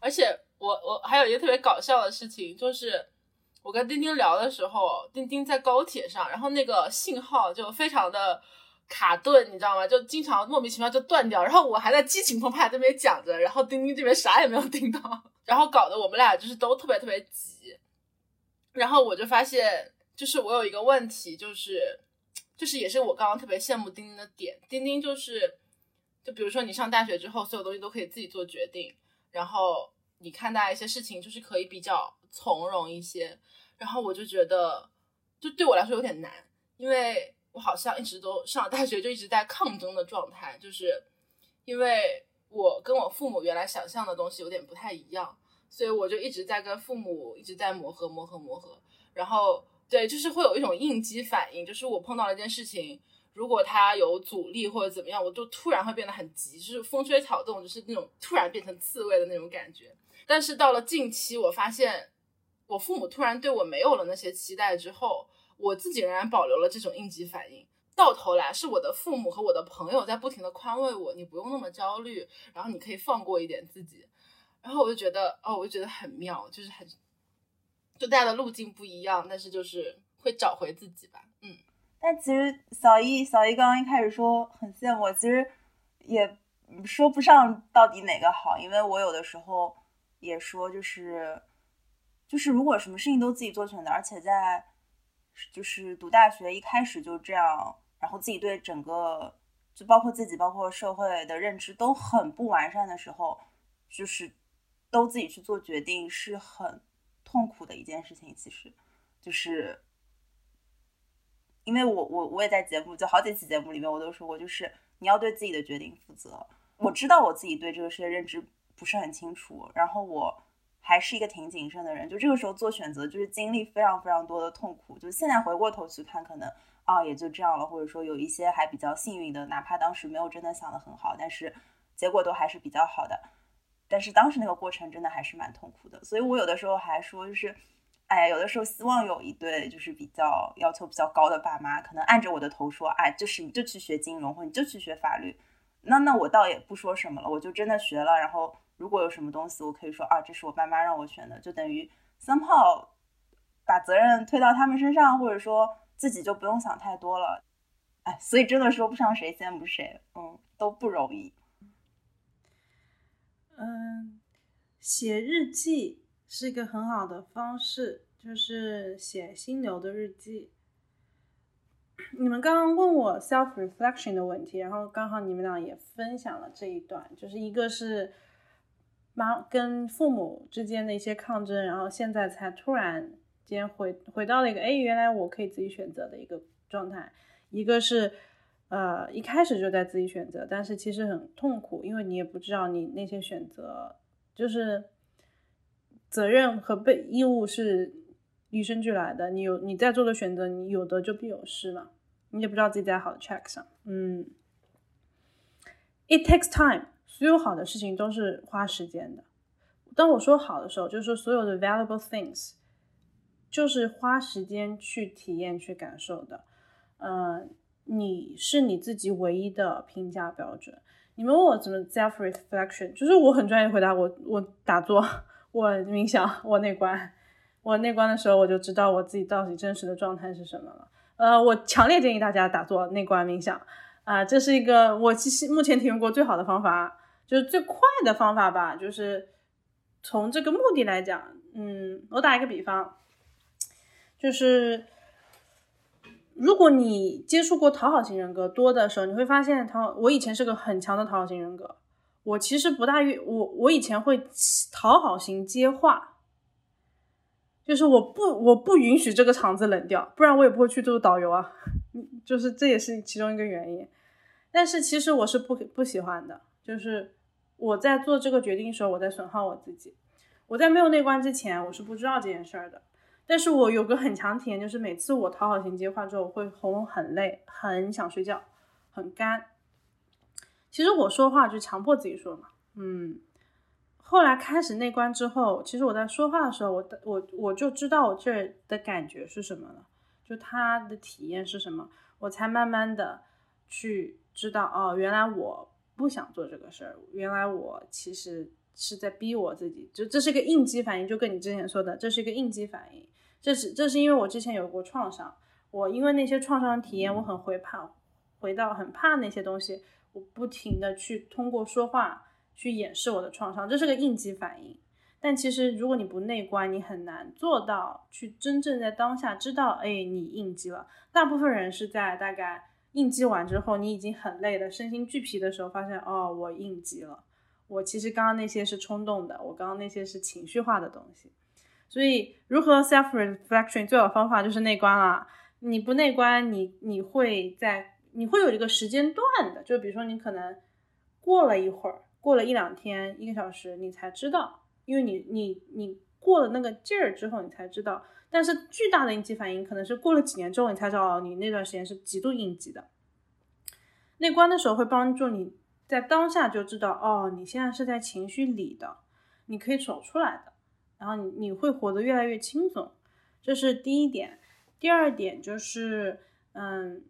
而且我我还有一个特别搞笑的事情就是。我跟丁丁聊的时候，丁丁在高铁上，然后那个信号就非常的卡顿，你知道吗？就经常莫名其妙就断掉。然后我还在激情澎湃这边讲着，然后丁丁这边啥也没有听到，然后搞得我们俩就是都特别特别急。然后我就发现，就是我有一个问题，就是就是也是我刚刚特别羡慕丁丁的点。丁丁就是，就比如说你上大学之后，所有东西都可以自己做决定，然后你看待一些事情就是可以比较从容一些。然后我就觉得，就对我来说有点难，因为我好像一直都上了大学就一直在抗争的状态，就是因为我跟我父母原来想象的东西有点不太一样，所以我就一直在跟父母一直在磨合磨合磨合。然后对，就是会有一种应激反应，就是我碰到了一件事情，如果它有阻力或者怎么样，我就突然会变得很急，就是风吹草动，就是那种突然变成刺猬的那种感觉。但是到了近期，我发现。我父母突然对我没有了那些期待之后，我自己仍然保留了这种应激反应。到头来是我的父母和我的朋友在不停的宽慰我，你不用那么焦虑，然后你可以放过一点自己。然后我就觉得，哦，我就觉得很妙，就是很，就大家的路径不一样，但是就是会找回自己吧。嗯。但其实小易，小易刚刚一开始说很羡慕，其实也说不上到底哪个好，因为我有的时候也说就是。就是如果什么事情都自己做选择，而且在就是读大学一开始就这样，然后自己对整个就包括自己包括社会的认知都很不完善的时候，就是都自己去做决定是很痛苦的一件事情。其实就是因为我我我也在节目就好几期节目里面我都说过，就是你要对自己的决定负责。我知道我自己对这个世界认知不是很清楚，然后我。还是一个挺谨慎的人，就这个时候做选择，就是经历非常非常多的痛苦。就现在回过头去看，可能啊也就这样了，或者说有一些还比较幸运的，哪怕当时没有真的想的很好，但是结果都还是比较好的。但是当时那个过程真的还是蛮痛苦的，所以我有的时候还说，就是哎呀，有的时候希望有一对就是比较要求比较高的爸妈，可能按着我的头说，哎，就是你就去学金融，或你就去学法律，那那我倒也不说什么了，我就真的学了，然后。如果有什么东西，我可以说啊，这是我爸妈让我选的，就等于三炮把责任推到他们身上，或者说自己就不用想太多了。哎，所以真的说不上谁羡慕谁，嗯，都不容易。嗯，写日记是一个很好的方式，就是写心流的日记。你们刚刚问我 self reflection 的问题，然后刚好你们俩也分享了这一段，就是一个是。妈跟父母之间的一些抗争，然后现在才突然间回回到了一个，哎，原来我可以自己选择的一个状态。一个是，呃，一开始就在自己选择，但是其实很痛苦，因为你也不知道你那些选择就是责任和被义务是与生俱来的。你有你在做的选择，你有得就必有失嘛，你也不知道自己在好的 track 上。嗯，it takes time。所有好的事情都是花时间的。当我说好的时候，就是说所有的 valuable things，就是花时间去体验、去感受的。嗯，你是你自己唯一的评价标准。你们问我怎么 self reflection，就是我很专业回答。我我打坐，我冥想，我内观。我内观的时候，我就知道我自己到底真实的状态是什么了。呃，我强烈建议大家打坐、内观、冥想。啊，这是一个我其实目前体验过最好的方法。就是最快的方法吧，就是从这个目的来讲，嗯，我打一个比方，就是如果你接触过讨好型人格多的时候，你会发现讨我以前是个很强的讨好型人格，我其实不大愿我我以前会讨好型接话，就是我不我不允许这个场子冷掉，不然我也不会去做导游啊，就是这也是其中一个原因，但是其实我是不不喜欢的，就是。我在做这个决定的时候，我在损耗我自己。我在没有内观之前，我是不知道这件事儿的。但是我有个很强体验，就是每次我讨好型接话之后，我会喉咙很累，很想睡觉，很干。其实我说话就强迫自己说嘛，嗯。后来开始内观之后，其实我在说话的时候，我我我就知道我这的感觉是什么了，就他的体验是什么，我才慢慢的去知道，哦，原来我不想做这个事儿，原来我其实是在逼我自己，就这是个应激反应，就跟你之前说的，这是一个应激反应，这是这是因为我之前有过创伤，我因为那些创伤体验，我很回怕，回到很怕那些东西，我不停的去通过说话。去掩饰我的创伤，这是个应激反应。但其实，如果你不内观，你很难做到去真正在当下知道，哎，你应激了。大部分人是在大概应激完之后，你已经很累的，身心俱疲的时候，发现哦，我应激了。我其实刚刚那些是冲动的，我刚刚那些是情绪化的东西。所以，如何 self reflection 最好方法就是内观了。你不内观，你你会在你会有一个时间段的，就比如说你可能过了一会儿。过了一两天，一个小时，你才知道，因为你你你过了那个劲儿之后，你才知道。但是巨大的应激反应可能是过了几年之后，你才知道你那段时间是极度应激的。内观的时候会帮助你在当下就知道，哦，你现在是在情绪里的，你可以走出来的，然后你你会活得越来越轻松。这是第一点。第二点就是，嗯，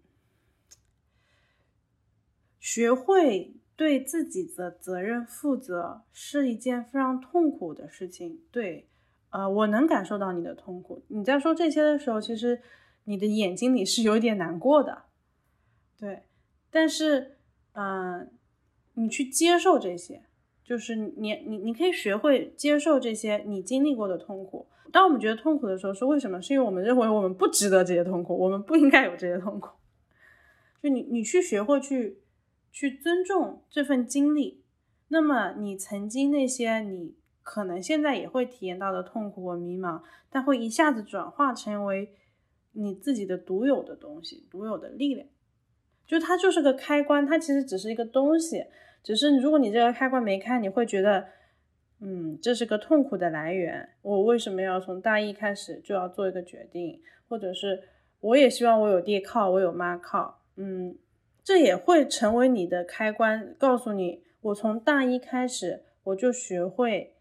学会。对自己的责任负责是一件非常痛苦的事情。对，呃，我能感受到你的痛苦。你在说这些的时候，其实你的眼睛里是有点难过的。对，但是，嗯，你去接受这些，就是你你你可以学会接受这些你经历过的痛苦。当我们觉得痛苦的时候，是为什么？是因为我们认为我们不值得这些痛苦，我们不应该有这些痛苦。就你你去学会去。去尊重这份经历，那么你曾经那些你可能现在也会体验到的痛苦和迷茫，但会一下子转化成为你自己的独有的东西，独有的力量。就它就是个开关，它其实只是一个东西，只是如果你这个开关没开，你会觉得，嗯，这是个痛苦的来源。我为什么要从大一开始就要做一个决定？或者是我也希望我有爹靠，我有妈靠，嗯。这也会成为你的开关，告诉你，我从大一开始，我就学会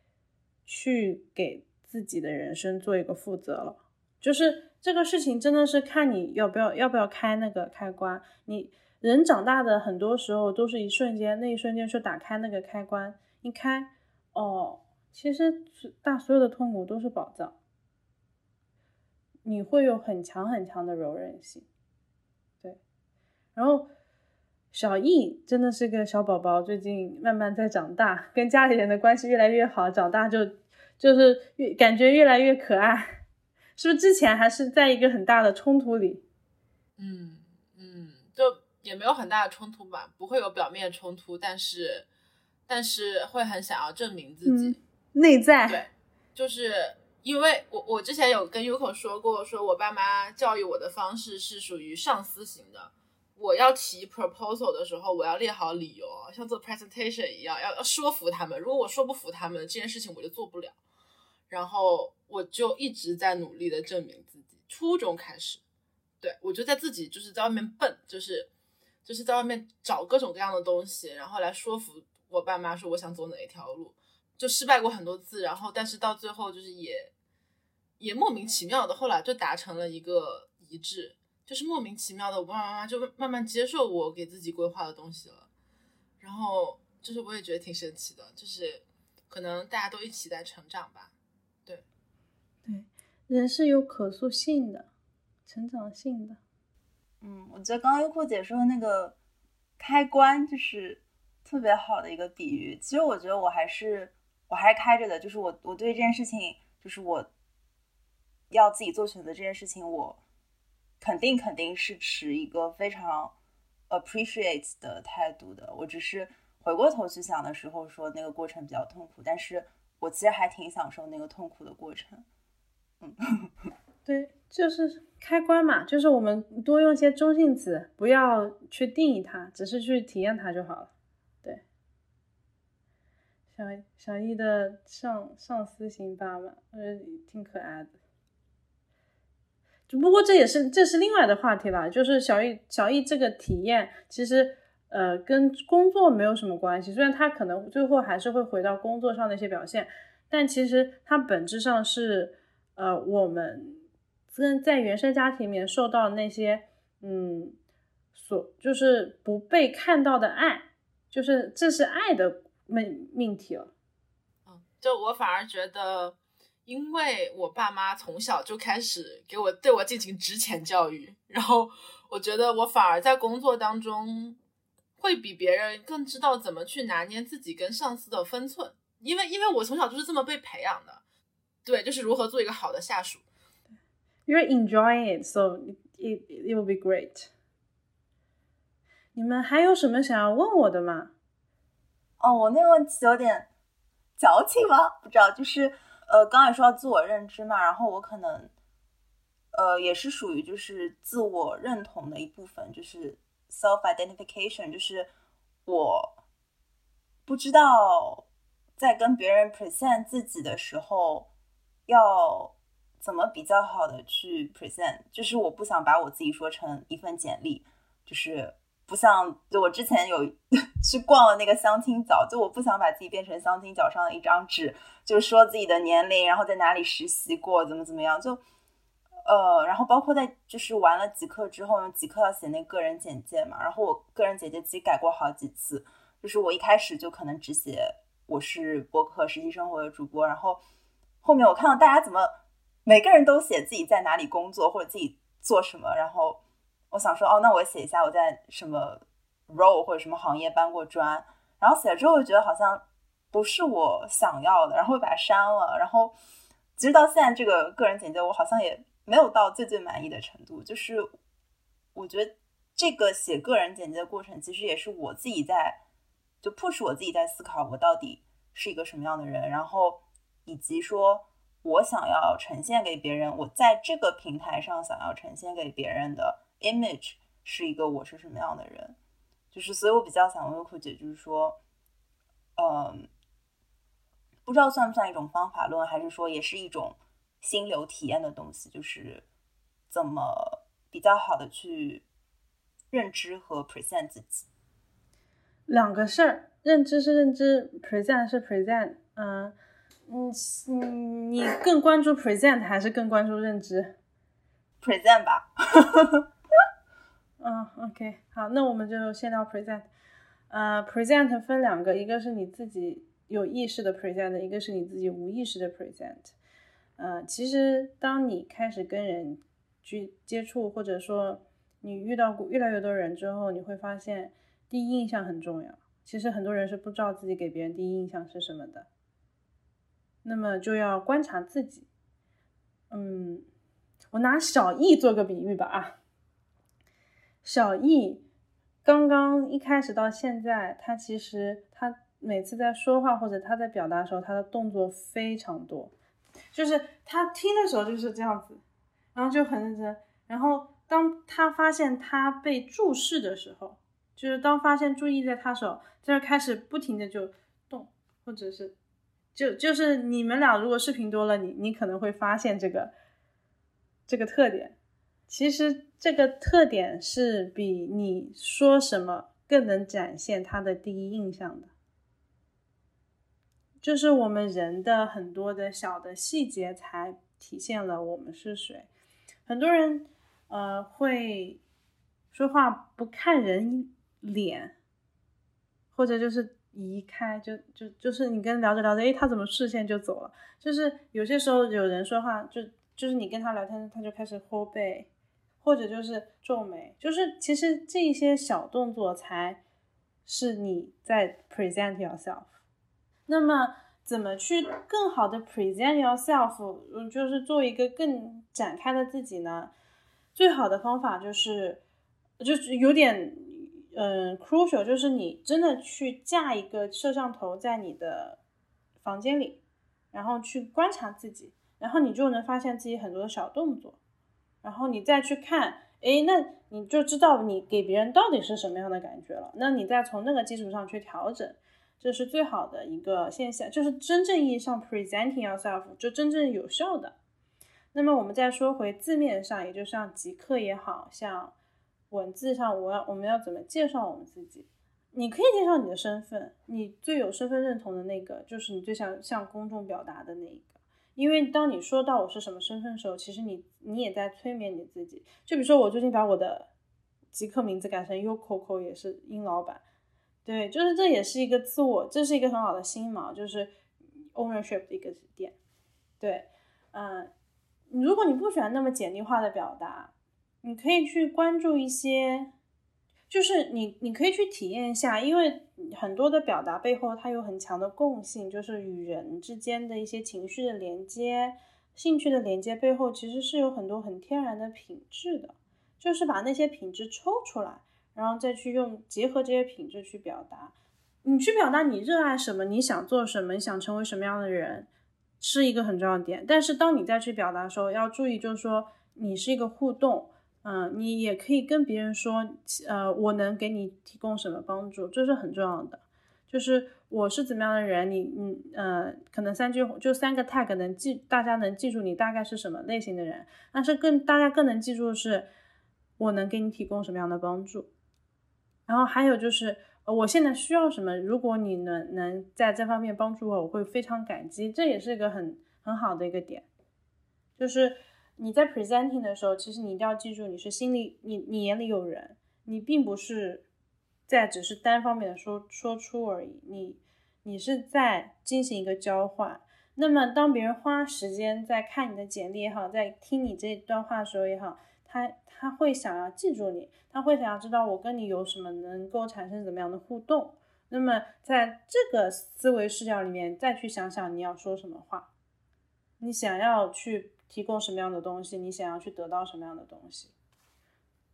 去给自己的人生做一个负责了。就是这个事情真的是看你要不要，要不要开那个开关。你人长大的很多时候都是一瞬间，那一瞬间去打开那个开关，一开，哦，其实大所有的痛苦都是宝藏，你会有很强很强的柔韧性，对，然后。小易真的是个小宝宝，最近慢慢在长大，跟家里人的关系越来越好，长大就就是越感觉越来越可爱，是不是？之前还是在一个很大的冲突里，嗯嗯，就也没有很大的冲突吧，不会有表面冲突，但是但是会很想要证明自己，内在对，就是因为我我之前有跟 Uko 说过，说我爸妈教育我的方式是属于上司型的。我要提 proposal 的时候，我要列好理由，像做 presentation 一样，要要说服他们。如果我说不服他们，这件事情我就做不了。然后我就一直在努力的证明自己。初中开始，对我就在自己就是在外面笨，就是就是在外面找各种各样的东西，然后来说服我爸妈说我想走哪一条路。就失败过很多次，然后但是到最后就是也也莫名其妙的，后来就达成了一个一致。就是莫名其妙的，我爸爸妈妈就慢慢接受我给自己规划的东西了，然后就是我也觉得挺神奇的，就是可能大家都一起在成长吧，对，对，人是有可塑性的，成长性的，嗯，我觉得刚刚优酷姐说的那个开关就是特别好的一个比喻，其实我觉得我还是我还是开着的，就是我我对这件事情，就是我要自己做选择这件事情，我。肯定肯定是持一个非常 appreciate 的态度的。我只是回过头去想的时候，说那个过程比较痛苦，但是我其实还挺享受那个痛苦的过程。嗯，对，就是开关嘛，就是我们多用一些中性词，不要去定义它，只是去体验它就好了。对，小小易的上上司型爸爸，呃，挺可爱的。只不过这也是这是另外的话题了，就是小易小易这个体验其实呃跟工作没有什么关系，虽然他可能最后还是会回到工作上的一些表现，但其实它本质上是呃我们跟在原生家庭里面受到那些嗯所就是不被看到的爱，就是这是爱的命命题了。嗯，就我反而觉得。因为我爸妈从小就开始给我对我进行值钱教育，然后我觉得我反而在工作当中会比别人更知道怎么去拿捏自己跟上司的分寸，因为因为我从小就是这么被培养的，对，就是如何做一个好的下属。You're enjoying it, so it it will be great. 你们还有什么想要问我的吗？哦，我那个问题有点矫情吗？不知道，就是。呃，刚才说到自我认知嘛，然后我可能，呃，也是属于就是自我认同的一部分，就是 self identification，就是我不知道在跟别人 present 自己的时候要怎么比较好的去 present，就是我不想把我自己说成一份简历，就是。不像就我之前有 去逛了那个相亲角，就我不想把自己变成相亲角上的一张纸，就说自己的年龄，然后在哪里实习过，怎么怎么样，就呃，然后包括在就是完了极客之后，用极客要写那个人简介嘛，然后我个人简介其实改过好几次，就是我一开始就可能只写我是博客实习生活的主播，然后后面我看到大家怎么每个人都写自己在哪里工作或者自己做什么，然后。我想说，哦，那我写一下我在什么 role 或者什么行业搬过砖，然后写了之后，觉得好像不是我想要的，然后把它删了。然后其实到现在，这个个人简介我好像也没有到最最满意的程度。就是我觉得这个写个人简介的过程，其实也是我自己在就 push 我自己在思考，我到底是一个什么样的人，然后以及说我想要呈现给别人，我在这个平台上想要呈现给别人的。Image 是一个我是什么样的人，就是所以我比较想问酷姐，就是说，嗯，不知道算不算一种方法论，还是说也是一种心流体验的东西，就是怎么比较好的去认知和 present 自己。两个事儿，认知是认知，present 是 present，嗯嗯嗯，你更关注 present 还是更关注认知？present 吧。嗯，OK，好，那我们就先聊 present。呃，present 分两个，一个是你自己有意识的 present，一个是你自己无意识的 present。呃，其实当你开始跟人去接触，或者说你遇到过越来越多人之后，你会发现第一印象很重要。其实很多人是不知道自己给别人第一印象是什么的。那么就要观察自己。嗯，我拿小易做个比喻吧啊。小易刚刚一开始到现在，他其实他每次在说话或者他在表达的时候，他的动作非常多，就是他听的时候就是这样子，然后就很认真。然后当他发现他被注视的时候，就是当发现注意在他手，就开始不停的就动，或者是就就是你们俩如果视频多了，你你可能会发现这个这个特点。其实这个特点是比你说什么更能展现他的第一印象的，就是我们人的很多的小的细节才体现了我们是谁。很多人呃会说话不看人脸，或者就是移开，就就就是你跟聊着聊着，诶，他怎么视线就走了？就是有些时候有人说话，就就是你跟他聊天，他就开始后背。或者就是皱眉，就是其实这些小动作才是你在 present yourself。那么怎么去更好的 present yourself，嗯，就是做一个更展开的自己呢？最好的方法就是，就是有点嗯 crucial，就是你真的去架一个摄像头在你的房间里，然后去观察自己，然后你就能发现自己很多的小动作。然后你再去看，哎，那你就知道你给别人到底是什么样的感觉了。那你再从那个基础上去调整，这是最好的一个现象，就是真正意义上 presenting yourself 就真正有效的。那么我们再说回字面上，也就像极客也好像文字上，我要我们要怎么介绍我们自己？你可以介绍你的身份，你最有身份认同的那个，就是你最想向公众表达的那一个。因为当你说到我是什么身份的时候，其实你你也在催眠你自己。就比如说我最近把我的极客名字改成 Ucoco，也是殷老板。对，就是这也是一个自我，这是一个很好的新锚，就是 ownership 的一个点。对，嗯。如果你不喜欢那么简历化的表达，你可以去关注一些，就是你你可以去体验一下，因为很多的表达背后它有很强的共性，就是与人之间的一些情绪的连接、兴趣的连接背后其实是有很多很天然的品质的，就是把那些品质抽出来，然后再去用结合这些品质去表达，你去表达你热爱什么，你想做什么，你想成为什么样的人。是一个很重要的点，但是当你再去表达的时候，要注意，就是说你是一个互动，嗯，你也可以跟别人说，呃，我能给你提供什么帮助，这是很重要的。就是我是怎么样的人，你，你，呃，可能三句就三个 tag 能记，大家能记住你大概是什么类型的人，但是更大家更能记住的是，我能给你提供什么样的帮助，然后还有就是。我现在需要什么？如果你能能在这方面帮助我，我会非常感激。这也是一个很很好的一个点，就是你在 presenting 的时候，其实你一定要记住，你是心里你你眼里有人，你并不是在只是单方面的说说出而已，你你是在进行一个交换。那么当别人花时间在看你的简历也好，在听你这段话的时候也好，他。他会想要记住你，他会想要知道我跟你有什么能够产生怎么样的互动。那么在这个思维视角里面，再去想想你要说什么话，你想要去提供什么样的东西，你想要去得到什么样的东西，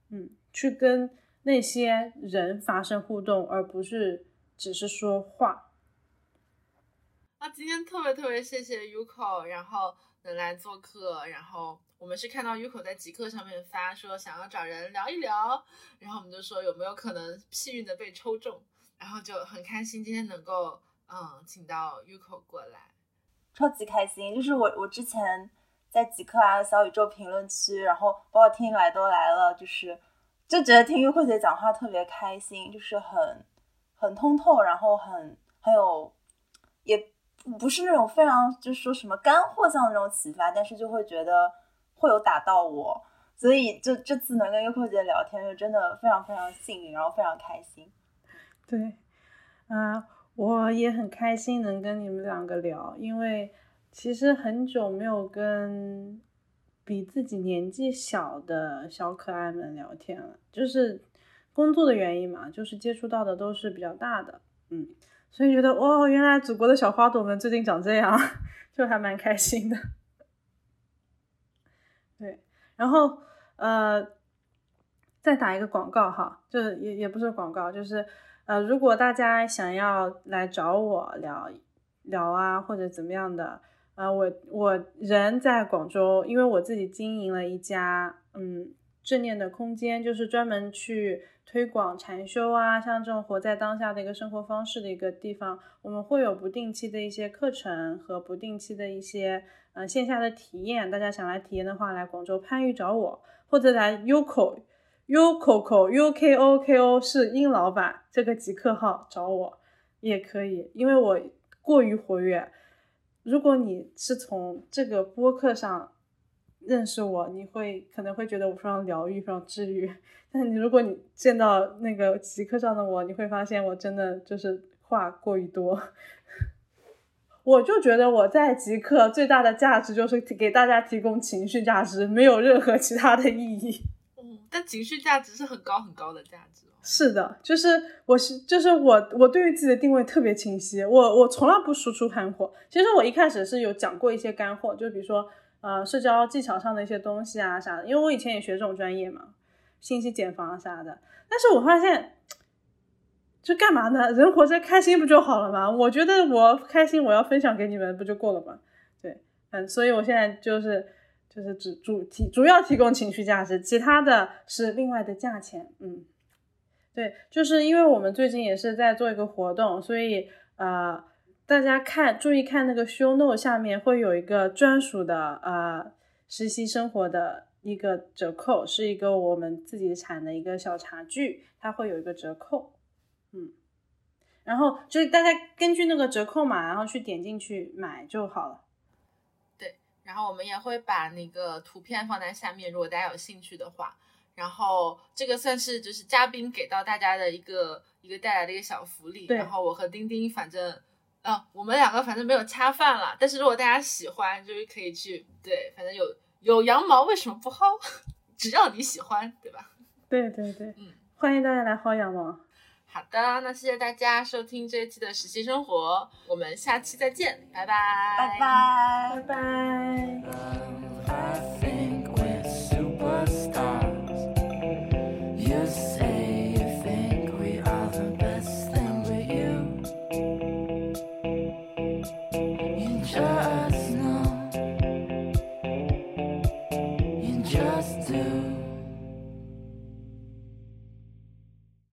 嗯，去跟那些人发生互动，而不是只是说话。啊，今天特别特别谢谢 Uko，然后能来做客，然后。我们是看到 Uko 在极客上面发说想要找人聊一聊，然后我们就说有没有可能幸运的被抽中，然后就很开心今天能够嗯请到 Uko 过来，超级开心。就是我我之前在极客啊小宇宙评论区，然后包括听来都来了，就是就觉得听优酷姐讲话特别开心，就是很很通透，然后很很有也不是那种非常就是说什么干货像那种启发，但是就会觉得。会有打到我，所以就这次能跟优酷姐聊天，就真的非常非常幸运，然后非常开心。对，啊，我也很开心能跟你们两个聊，因为其实很久没有跟比自己年纪小的小可爱们聊天了，就是工作的原因嘛，就是接触到的都是比较大的，嗯，所以觉得哦，原来祖国的小花朵们最近长这样，就还蛮开心的。对，然后呃，再打一个广告哈，就是也也不是广告，就是呃，如果大家想要来找我聊聊啊，或者怎么样的，呃，我我人在广州，因为我自己经营了一家嗯正念的空间，就是专门去推广禅修啊，像这种活在当下的一个生活方式的一个地方，我们会有不定期的一些课程和不定期的一些。呃，线下的体验，大家想来体验的话，来广州番禺找我，或者来 Uko，Uko，Ukoko 是殷老板这个极客号找我也可以，因为我过于活跃。如果你是从这个播客上认识我，你会可能会觉得我非常疗愈，非常治愈。但是你如果你见到那个极客上的我，你会发现我真的就是话过于多。我就觉得我在极客最大的价值就是给大家提供情绪价值，没有任何其他的意义。但情绪价值是很高很高的价值。是的，就是我是就是我我对于自己的定位特别清晰，我我从来不输出干货。其实我一开始是有讲过一些干货，就比如说呃社交技巧上的一些东西啊啥的，因为我以前也学这种专业嘛，信息茧房啥的。但是我发现。就干嘛呢？人活着开心不就好了吗？我觉得我开心，我要分享给你们，不就够了吗？对，嗯，所以我现在就是就是只主提主要提供情绪价值，其他的是另外的价钱。嗯，对，就是因为我们最近也是在做一个活动，所以呃，大家看注意看那个 show note 下面会有一个专属的呃实习生活的一个折扣，是一个我们自己产的一个小茶具，它会有一个折扣，嗯，然后就是大家根据那个折扣码，然后去点进去买就好了。对，然后我们也会把那个图片放在下面，如果大家有兴趣的话。然后这个算是就是嘉宾给到大家的一个一个带来的一个小福利。然后我和丁丁反正，呃，我们两个反正没有恰饭了。但是如果大家喜欢，就是可以去对，反正有有羊毛为什么不薅？只要你喜欢，对吧？对对对，嗯，欢迎大家来薅羊毛。好的，那谢谢大家收听这一期的实习生活，我们下期再见，拜拜，拜拜，拜拜。I think